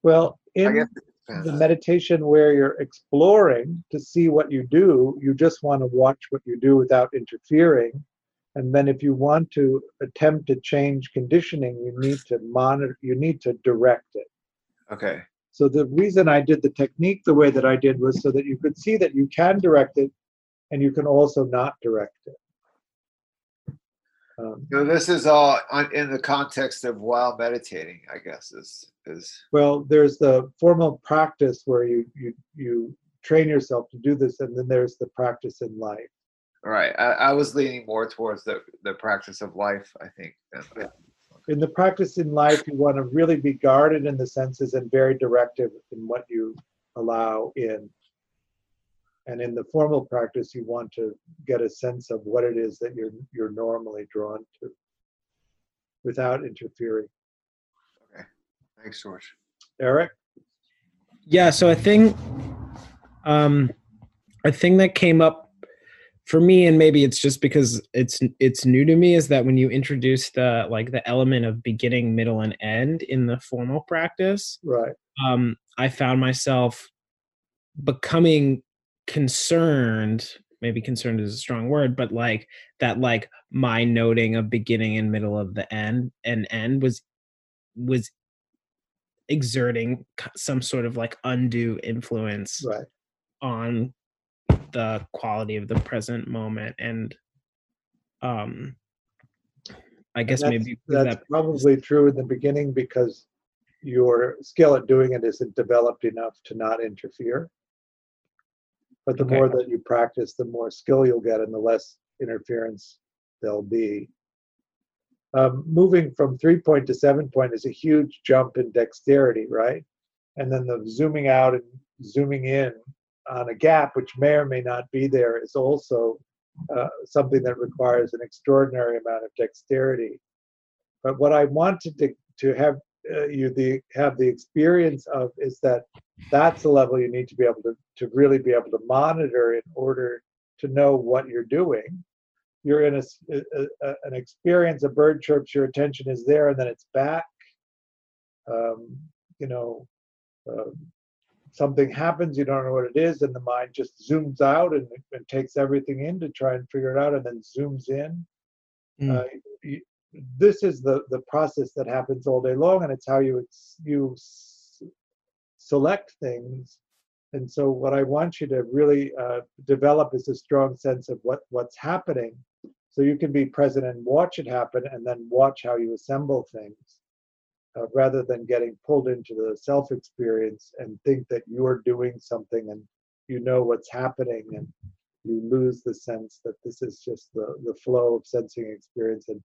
Speaker 2: Well, in
Speaker 5: guess it depends.
Speaker 2: the meditation where you're exploring to see what you do, you just want to watch what you do without interfering. And then if you want to attempt to change conditioning, you need to monitor, you need to direct it.
Speaker 5: Okay.
Speaker 2: So the reason I did the technique the way that I did was so that you could see that you can direct it and you can also not direct it. Um,
Speaker 5: So this is all in the context of while meditating, I guess is is
Speaker 2: well, there's the formal practice where you, you, you train yourself to do this, and then there's the practice in life.
Speaker 5: right. I, I was leaning more towards the the practice of life. I think. than-
Speaker 2: in the practice in life, you want to really be guarded in the senses and very directive in what you allow in. And in the formal practice, you want to get a sense of what it is that you're you're normally drawn to, without interfering. Okay.
Speaker 5: Thanks, George.
Speaker 2: Eric,
Speaker 6: Yeah, so I think um a thing that came up for me and maybe it's just because it's it's new to me is that when you introduce the like the element of beginning, middle and end in the formal practice,
Speaker 2: right?
Speaker 6: um I found myself becoming concerned maybe concerned is a strong word but like that like my noting of beginning and middle of the end and end was was exerting some sort of like undue influence
Speaker 2: Right.
Speaker 6: on the quality of the present moment and um i guess
Speaker 2: that's,
Speaker 6: maybe
Speaker 2: that's
Speaker 6: that
Speaker 2: probably true in the beginning because your skill at doing it isn't developed enough to not interfere. But the
Speaker 6: Okay.
Speaker 2: more that you practice, the more skill you'll get and the less interference there'll be. Um, moving from three point to seven point is a huge jump in dexterity, right? And then the zooming out and zooming in on a gap, which may or may not be there, is also uh, something that requires an extraordinary amount of dexterity. But what I wanted to, to have uh, you the have the experience of is that that's the level you need to be able to, to really be able to monitor in order to know what you're doing. You're in a, a- a- an experience, a bird chirps, your attention is there, and then it's back. Um, you know, um, something happens, you don't know what it is, and the mind just zooms out and, and takes everything in to try and figure it out, and then zooms in.
Speaker 6: Mm.
Speaker 2: Uh, y- this is the the process that happens all day long, and it's how you ex- you s- select things. And so, what I want you to really uh, develop is a strong sense of what what's happening, so you can be present and watch it happen, and then watch how you assemble things, uh, rather than getting pulled into the self experience and think that you're doing something and you know what's happening, and you lose the sense that this is just the the flow of sensing experience and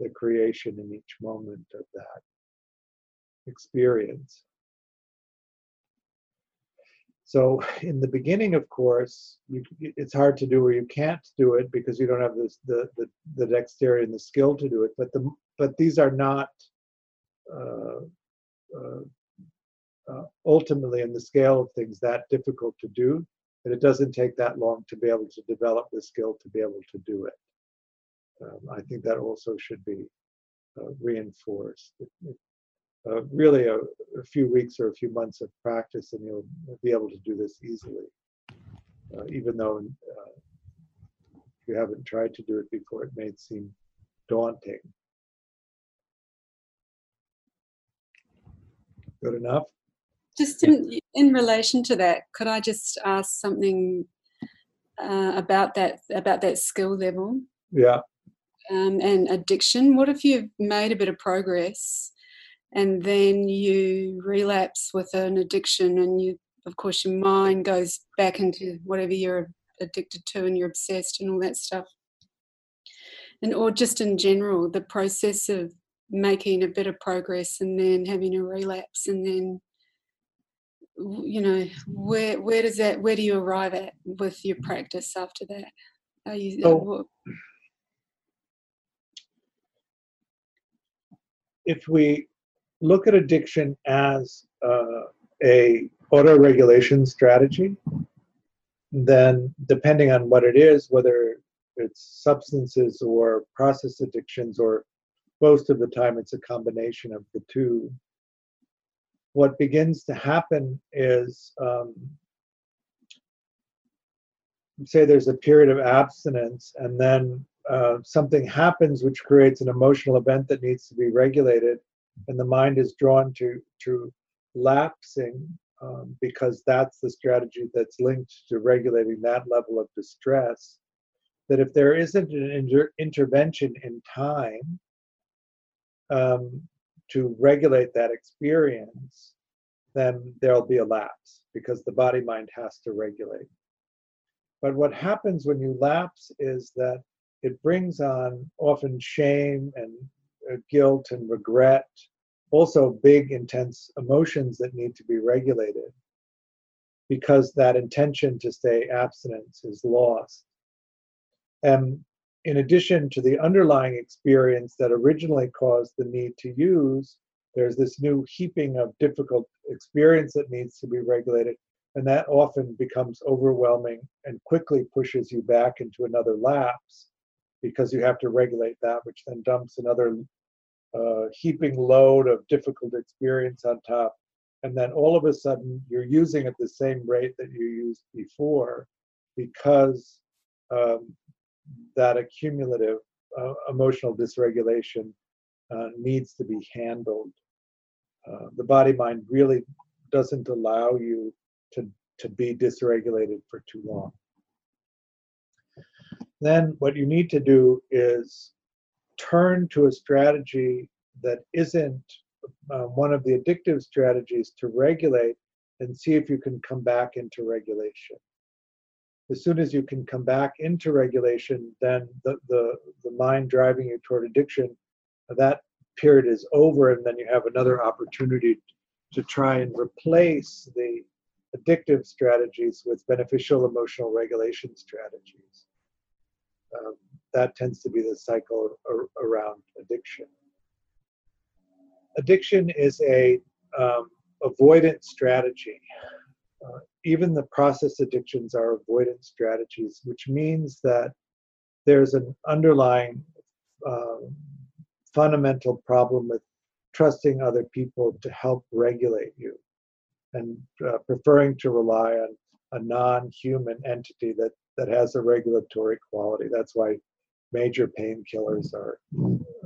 Speaker 2: the creation in each moment of that experience. So in the beginning, of course, you, it's hard to do or you can't do it because you don't have this, the, the the dexterity and the skill to do it. But the but these are not uh, uh, uh, ultimately in the scale of things that difficult to do. And it doesn't take that long to be able to develop the skill to be able to do it. Um, I think that also should be uh, reinforced. Uh, really, a, a few weeks or a few months of practice, and you'll be able to do this easily. Uh, even though uh, if you haven't tried to do it before, it may seem daunting. Good enough?
Speaker 7: Just in, in relation to that, could I just ask something uh, about that about that skill level?
Speaker 2: Yeah.
Speaker 7: Um, and addiction. What if you've made a bit of progress and then you relapse with an addiction and you, of course, your mind goes back into whatever you're addicted to and you're obsessed and all that stuff. And or just in general, the process of making a bit of progress and then having a relapse and then you know where where does that where do you arrive at with your practice after that are you
Speaker 2: So- if we look at addiction as uh, a auto-regulation strategy, then depending on what it is, whether it's substances or process addictions, or most of the time it's a combination of the two, what begins to happen is um, say there's a period of abstinence and then uh, something happens which creates an emotional event that needs to be regulated and the mind is drawn to to lapsing um, because that's the strategy that's linked to regulating that level of distress that if there isn't an inter- intervention in time um, to regulate that experience then there'll be a lapse because the body mind has to regulate. But what happens when you lapse is that it brings on often shame and uh, guilt and regret, also big, intense emotions that need to be regulated because that intention to stay abstinence is lost. And in addition to the underlying experience that originally caused the need to use, there's this new heaping of difficult experience that needs to be regulated and that often becomes overwhelming and quickly pushes you back into another lapse because you have to regulate that, which then dumps another uh, heaping load of difficult experience on top. And then all of a sudden, you're using at the same rate that you used before because um, that accumulative uh, emotional dysregulation uh, needs to be handled. Uh, the body mind really doesn't allow you to, to be dysregulated for too long. Then what you need to do is turn to a strategy that isn't uh, one of the addictive strategies to regulate and see if you can come back into regulation. As soon as you can come back into regulation, then the, the, the mind driving you toward addiction, that period is over, and then you have another opportunity to try and replace the addictive strategies with beneficial emotional regulation strategies. Um, that tends to be the cycle ar- around addiction. Addiction is a um, avoidance strategy. Uh, even the process addictions are avoidance strategies, which means that there's an underlying uh, fundamental problem with trusting other people to help regulate you and uh, preferring to rely on a non-human entity that that has a regulatory quality. That's why major painkillers are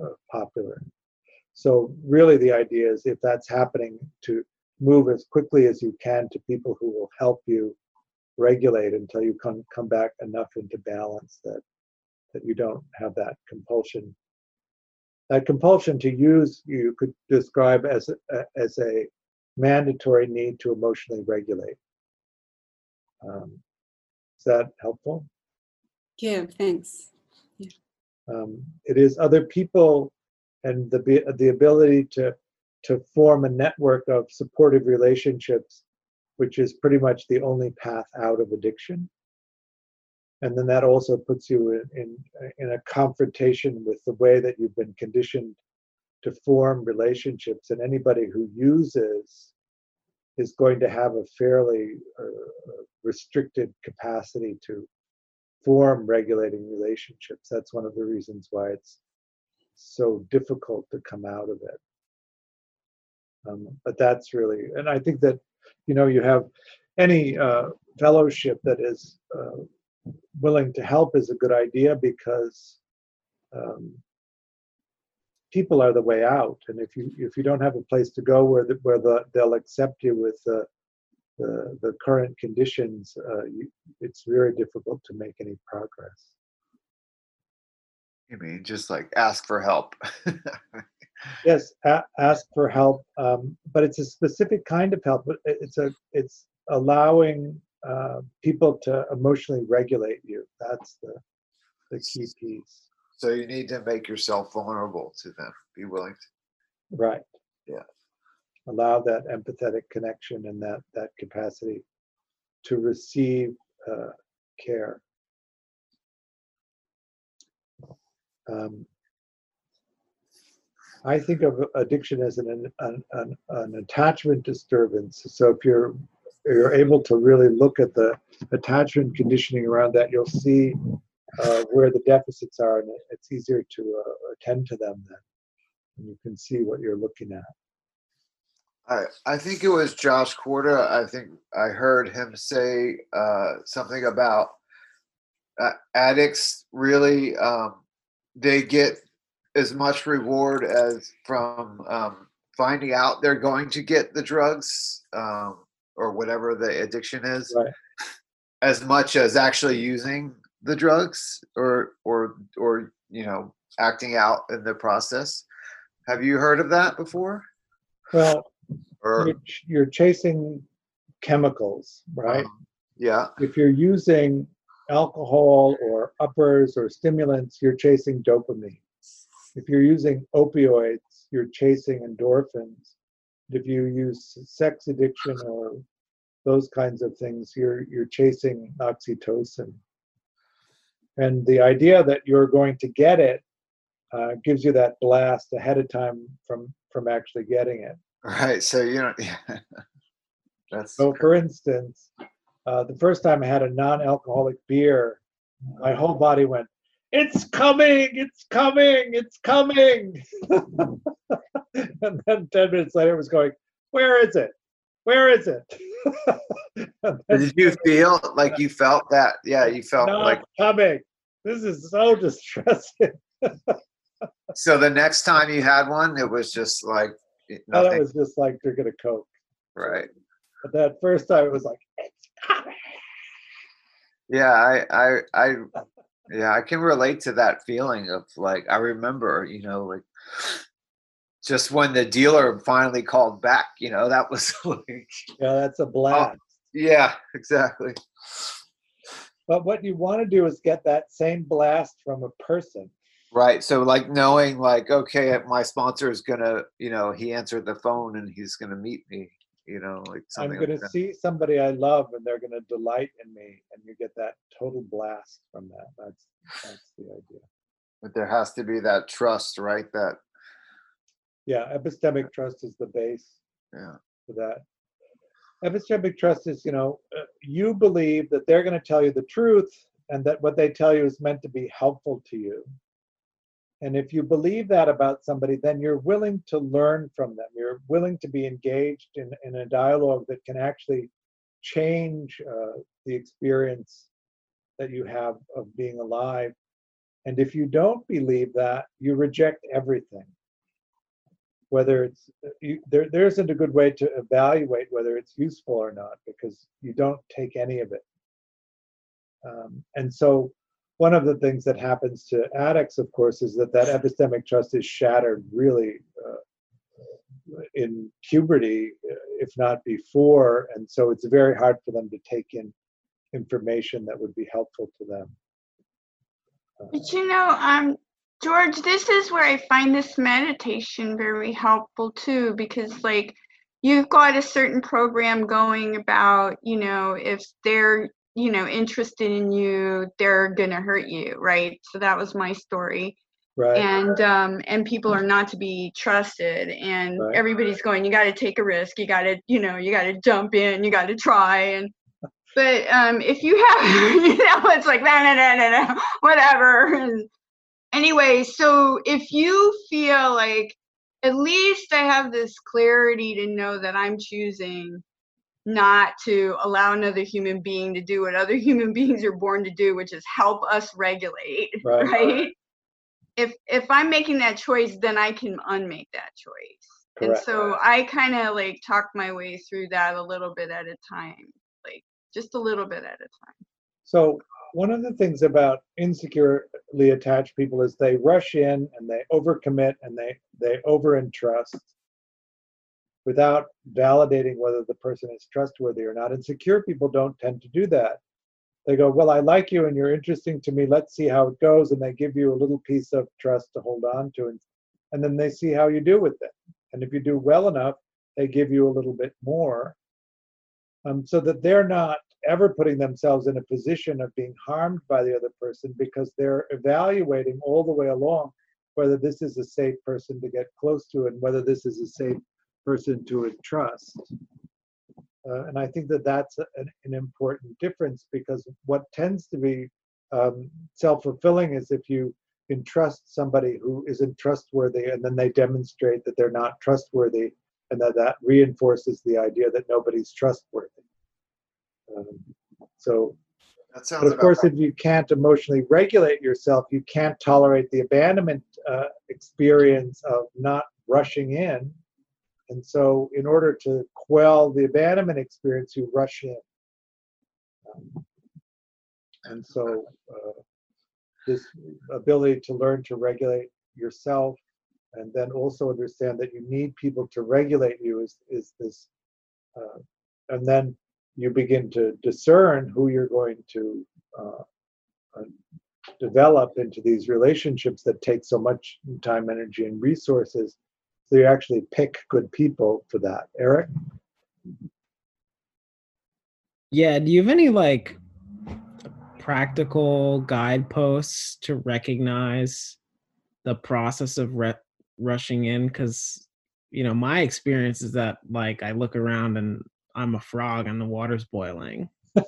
Speaker 2: uh, popular. So really, the idea is if that's happening, to move as quickly as you can to people who will help you regulate until you come come back enough into balance that that you don't have that compulsion. That compulsion to use you could describe as a, as a mandatory need to emotionally regulate. Um, is that helpful?
Speaker 7: Yeah, thanks.
Speaker 2: Um, it is other people and the be- the ability to to form a network of supportive relationships, which is pretty much the only path out of addiction. And then that also puts you in, in in a confrontation with the way that you've been conditioned to form relationships. And anybody who uses is going to have a fairly uh, restricted capacity to form regulating relationships. That's one of the reasons why it's so difficult to come out of it. Um, but that's really, and I think that, you know, you have any uh, fellowship that is uh, willing to help is a good idea because um, people are the way out. And if you if you don't have a place to go where the, where the, they'll accept you with the the, the current conditions, uh, you, it's very difficult to make any progress.
Speaker 5: You mean just like ask for help?
Speaker 2: Yes, a- ask for help, um, but it's a specific kind of help. But It's a it's allowing uh, people to emotionally regulate you. That's the the key piece.
Speaker 5: So you need to make yourself vulnerable to them. Be willing to.
Speaker 2: Right.
Speaker 5: Yeah.
Speaker 2: Allow that empathetic connection and that that capacity to receive uh, care. Um, I think of addiction as an, an, an, an attachment disturbance. So if you're you're able to really look at the attachment conditioning around that, you'll see uh, where the deficits are, and it's easier to uh, attend to them then. And you can see what you're looking at.
Speaker 5: I, I think it was Josh Korda. I think I heard him say uh, something about uh, addicts really um, they get as much reward as from um, finding out they're going to get the drugs um, or whatever the addiction is,
Speaker 2: Right.
Speaker 5: as much as actually using the drugs or or or you know acting out in the process. Have you heard of that before?
Speaker 2: Well,
Speaker 5: Or
Speaker 2: you're, ch- you're chasing chemicals, right?
Speaker 5: um, yeah.
Speaker 2: if you're using alcohol or uppers or stimulants, you're chasing dopamine. If you're using opioids, you're chasing endorphins. If you use sex addiction or those kinds of things, you're you're chasing oxytocin. And the idea that you're going to get it uh, gives you that blast ahead of time from from actually getting it.
Speaker 5: Right. So you know, yeah. that's
Speaker 2: So, for instance, uh, the first time I had a non-alcoholic beer, my whole body went, "It's coming! It's coming! It's coming!" and then ten minutes later, it was going, "Where is it? Where is it?"
Speaker 5: Did you feel like you felt that? Yeah, you felt like
Speaker 2: coming. This is so distressing.
Speaker 5: so. The next time you had one, it was just like eh,
Speaker 2: And
Speaker 5: nothing.
Speaker 2: it was just like drinking a coke.
Speaker 5: right.
Speaker 2: But that first time, it was like,
Speaker 5: Yeah, I, I, I, yeah, I can relate to that feeling of like I remember, you know, like just when the dealer finally called back, you know, that was like,
Speaker 2: Yeah, that's a oh, blast.
Speaker 5: yeah, exactly.
Speaker 2: But what you want to do is get that same blast from a person.
Speaker 5: Right. So like knowing like, okay, my sponsor is gonna, you know, he answered the phone and he's gonna meet me, you know, like
Speaker 2: I'm going
Speaker 5: like
Speaker 2: to
Speaker 5: that.
Speaker 2: see somebody I love and they're going to delight in me. And you get that total blast from that. That's, that's the idea.
Speaker 5: But there has to be that trust, right? That
Speaker 2: Yeah, epistemic trust is the base
Speaker 5: yeah.
Speaker 2: for that. Epistemic trust is, you know, uh, you believe that they're going to tell you the truth and that what they tell you is meant to be helpful to you. And if you believe that about somebody, then you're willing to learn from them. You're willing to be engaged in, in a dialogue that can actually change uh, the experience that you have of being alive. And if you don't believe that, you reject everything. Whether it's you, there, there isn't a good way to evaluate whether it's useful or not because you don't take any of it. Um, and so, one of the things that happens to addicts, of course, is that that epistemic trust is shattered really uh, in puberty, uh, if not before, and so it's very hard for them to take in information that would be helpful to them. Uh,
Speaker 3: But you know, um, George, this is where I find this meditation very helpful too, because like you've got a certain program going about, you know, if they're, you know, interested in you, they're gonna hurt you, right? So that was my story.
Speaker 2: right?
Speaker 3: And um, and people are not to be trusted, and
Speaker 2: Right.
Speaker 3: everybody's going, you got to take a risk, you got to, you know, you got to jump in, you got to try, and but um, if you have, you know, it's like no, no, no, no, no, whatever. And anyway, so if you feel like at least I have this clarity to know that I'm choosing not to allow another human being to do what other human beings are born to do, which is help us regulate,
Speaker 2: Right.
Speaker 3: right? If if I'm making that choice, then I can unmake that choice. And so I kind of like talk my way through that a little bit at a time, like just a little bit at a time.
Speaker 2: So one of the things about insecurely attached people is they rush in and they overcommit and they they over entrust without validating whether the person is trustworthy or not. Insecure people don't tend to do that. They go, Well, I like you and you're interesting to me. Let's see how it goes. And they give you a little piece of trust to hold on to. And, and then they see how you do with it. And if you do well enough, they give you a little bit more. Um, so that they're not ever putting themselves in a position of being harmed by the other person because they're evaluating all the way along whether this is a safe person to get close to and whether this is a safe person to entrust. Uh, and I think that that's an, an, important difference because what tends to be um, self fulfilling is if you entrust somebody who isn't trustworthy and then they demonstrate that they're not trustworthy and that that reinforces the idea that nobody's trustworthy. Um, so,
Speaker 5: That
Speaker 2: but of course,
Speaker 5: about
Speaker 2: if you can't emotionally regulate yourself, you can't tolerate the abandonment uh, experience of not rushing in. And so, in order to quell the abandonment experience, you rush in. Um, and so, uh, this ability to learn to regulate yourself and then also understand that you need people to regulate you is, is this. Uh, and then you begin to discern who you're going to uh, uh, develop into these relationships that take so much time, energy, and resources. So you actually pick good people for that. Eric?
Speaker 6: Yeah. Do you have any like practical guideposts to recognize the process of re- rushing in? Because, you know, my experience is that like I look around and I'm a frog and the water's boiling.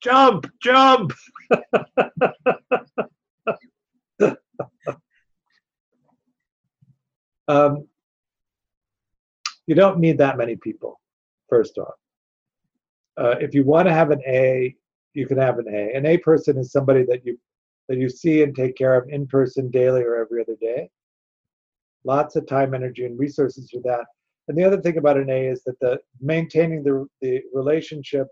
Speaker 2: Jump, jump. um, you don't need that many people, first off. Uh, if you want to have an A, you can have an A. An A person is somebody that you that you see and take care of in person daily or every other day. Lots of time, energy, and resources for that. And the other thing about an A is that the maintaining the the relationship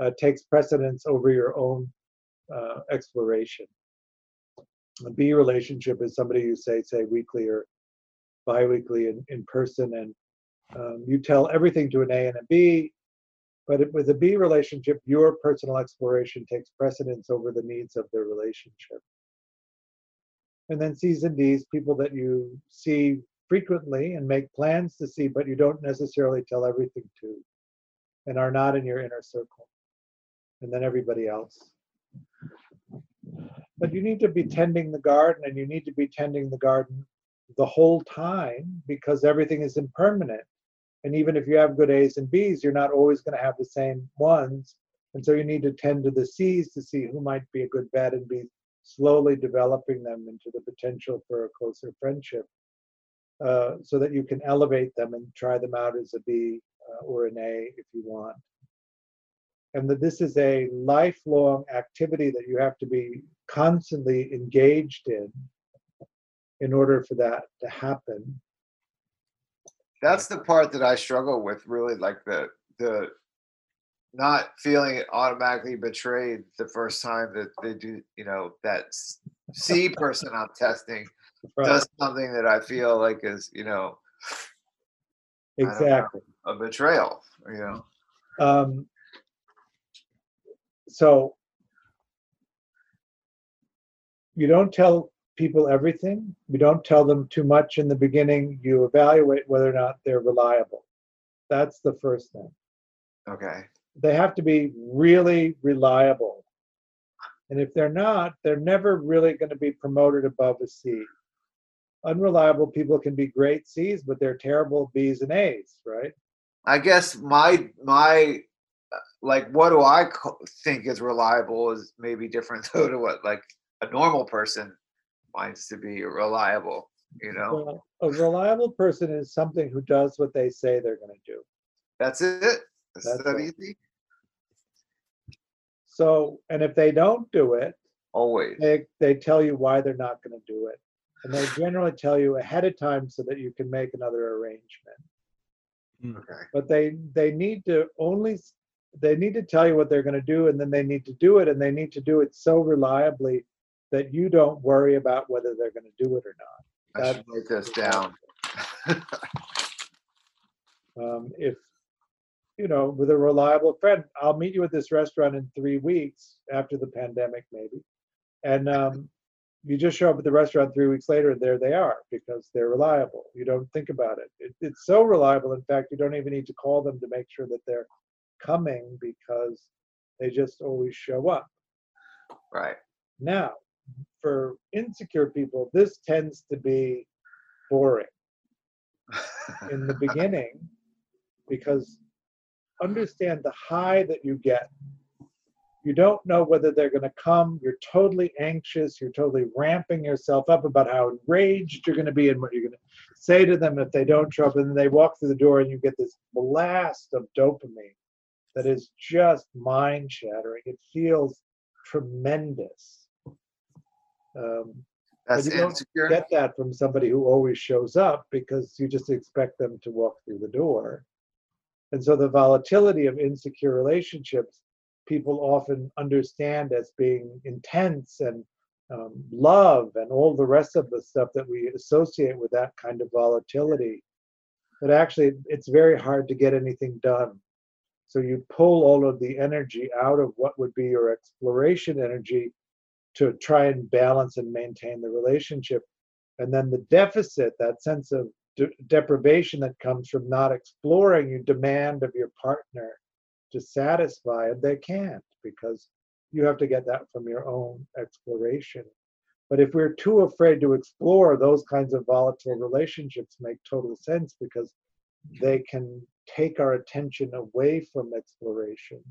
Speaker 2: uh, takes precedence over your own uh, exploration. A B relationship is somebody you say say weekly or biweekly in, in person, and um, you tell everything to an A and a B. But it, with a B relationship, your personal exploration takes precedence over the needs of the relationship. And then C's and D's, people that you see frequently and make plans to see, but you don't necessarily tell everything to, and are not in your inner circle. And then everybody else. But you need to be tending the garden, and you need to be tending the garden the whole time because everything is impermanent. And even if you have good A's and B's, you're not always going to have the same ones. And so you need to tend to the C's to see who might be a good bet and be slowly developing them into the potential for a closer friendship uh, so that you can elevate them and try them out as a B uh, or an A if you want. And that this is a lifelong activity that you have to be constantly engaged in in order for that to happen.
Speaker 5: that's the part that I struggle with really like the the not feeling automatically betrayed the first time that they do you know that C person I'm testing does something that I feel like is you know don't know.
Speaker 2: Exactly.
Speaker 5: a betrayal you know
Speaker 2: Um, so you don't tell people everything. You don't tell them too much in the beginning. You evaluate whether or not they're reliable. That's the first thing.
Speaker 5: okay
Speaker 2: They have to be really reliable. And if they're not, they're never really going to be promoted above a C. Unreliable people can be great C's, but they're terrible B's and A's, right?
Speaker 5: I guess my my uh, like what do I think is reliable is maybe different though to what like a normal person finds to be reliable you know
Speaker 2: Well, a reliable person is something who does what they say they're going to do.
Speaker 5: that's it is
Speaker 2: That's
Speaker 5: that
Speaker 2: all.
Speaker 5: easy
Speaker 2: So, and if they don't do it,
Speaker 5: always
Speaker 2: they, they tell you why they're not going to do it. And they generally tell you ahead of time so that you can make another arrangement.
Speaker 5: okay
Speaker 2: But they, they need to only they need to tell you what they're going to do and then they need to do it and they need to do it so reliably that you don't worry about whether they're going to do it or not.
Speaker 5: I should write this down.
Speaker 2: Um, if you know, with a reliable friend, I'll meet you at this restaurant in three weeks after the pandemic, maybe, and um, you just show up at the restaurant three weeks later, and there they are because they're reliable. You don't think about it. it. It's so reliable, in fact, you don't even need to call them to make sure that they're coming because they just always show up.
Speaker 5: Right.
Speaker 2: Now, for insecure people, this tends to be boring in the beginning because understand the high that you get. You don't know whether they're going to come. You're totally anxious. You're totally ramping yourself up about how enraged you're going to be and what you're going to say to them if they don't show up. And then they walk through the door and you get this blast of dopamine that is just mind shattering. It feels tremendous. Um,
Speaker 5: That's
Speaker 2: you don't get that from somebody who always shows up because you just expect them to walk through the door. And so the volatility of insecure relationships, people often understand as being intense and um, love and all the rest of the stuff that we associate with that kind of volatility. But actually, it's very hard to get anything done. So you pull all of the energy out of what would be your exploration energy to try and balance and maintain the relationship. And then the deficit, that sense of de- deprivation that comes from not exploring, you demand of your partner to satisfy, and they can't because you have to get that from your own exploration. But if we're too afraid to explore, those kinds of volatile relationships make total sense because they can take our attention away from exploration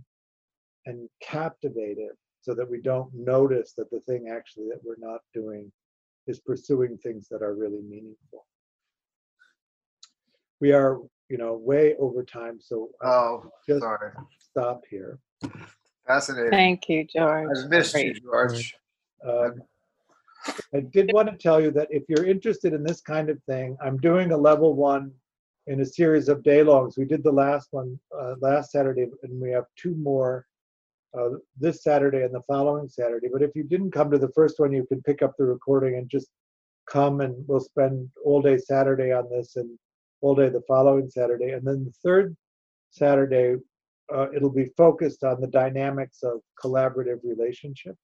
Speaker 2: and captivate it so that we don't notice that the thing actually that we're not doing is pursuing things that are really meaningful. We are, you know, way over time, so I'll
Speaker 5: Oh,
Speaker 2: just
Speaker 5: sorry.
Speaker 2: stop here.
Speaker 5: Fascinating.
Speaker 8: Thank you, George.
Speaker 5: I missed you, George.
Speaker 2: Um, I did want to tell you that if you're interested in this kind of thing, I'm doing a level one in a series of day longs. We did the last one uh, last Saturday, and we have two more uh, this Saturday and the following Saturday. But if you didn't come to the first one, you can pick up the recording and just come, and we'll spend all day Saturday on this and all day the following Saturday. And then the third Saturday, uh, it'll be focused on the dynamics of collaborative relationships.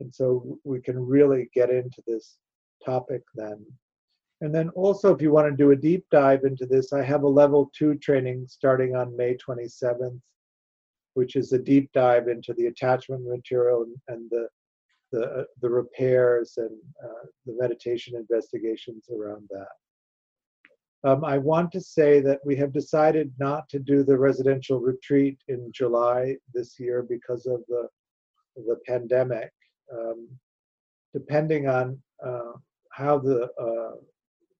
Speaker 2: And so we can really get into this topic then. And then also, if you want to do a deep dive into this, I have a level two training starting on May 27th, which is a deep dive into the attachment material and, and the the, uh, the repairs and uh, the meditation investigations around that. Um, I want to say that we have decided not to do the residential retreat in July this year because of the the pandemic. Um, depending on uh, how the uh,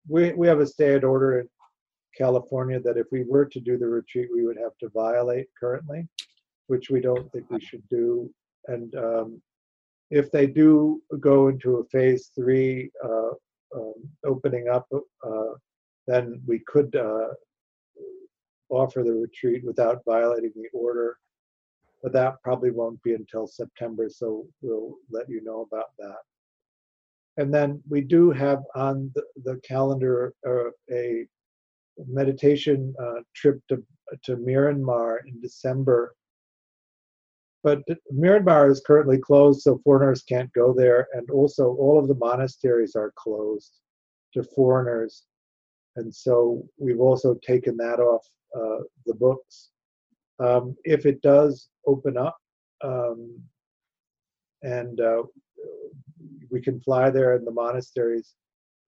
Speaker 2: we we have a stay at order in California that if we were to do the retreat, we would have to violate currently, which we don't think we should do. And um, if they do go into a phase three uh, um, opening up, uh, then we could uh, offer the retreat without violating the order. But that probably won't be until September, so we'll let you know about that. And then we do have on the, the calendar uh, a meditation uh, trip to, to Myanmar in December. But Myanmar is currently closed, so foreigners can't go there. And also, all of the monasteries are closed to foreigners. And so we've also taken that off uh, the books. Um, if it does open up um, and uh, we can fly there and the monasteries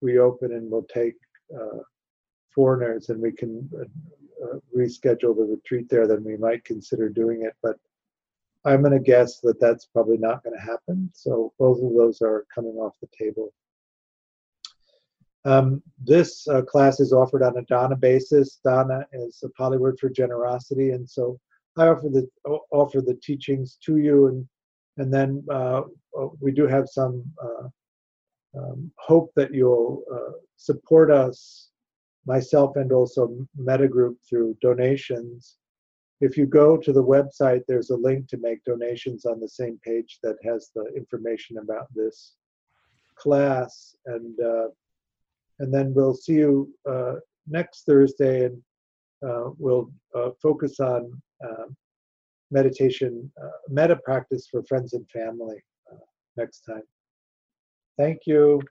Speaker 2: reopen and we'll take uh, foreigners and we can uh, reschedule the retreat there, then we might consider doing it. But I'm going to guess that that's probably not going to happen. So both of those are coming off the table. Um, this uh, class is offered on a dana basis. Dana is a Pali word for generosity, and so I offer the offer the teachings to you, and and then uh, we do have some uh, um, hope that you'll uh, support us, myself and also Metta Group through donations. if you go to the website, there's a link to make donations on the same page that has the information about this class. And uh, and then we'll see you uh, next Thursday, and uh, we'll uh, focus on uh, meditation, uh, metta practice for friends and family uh, next time. Thank you.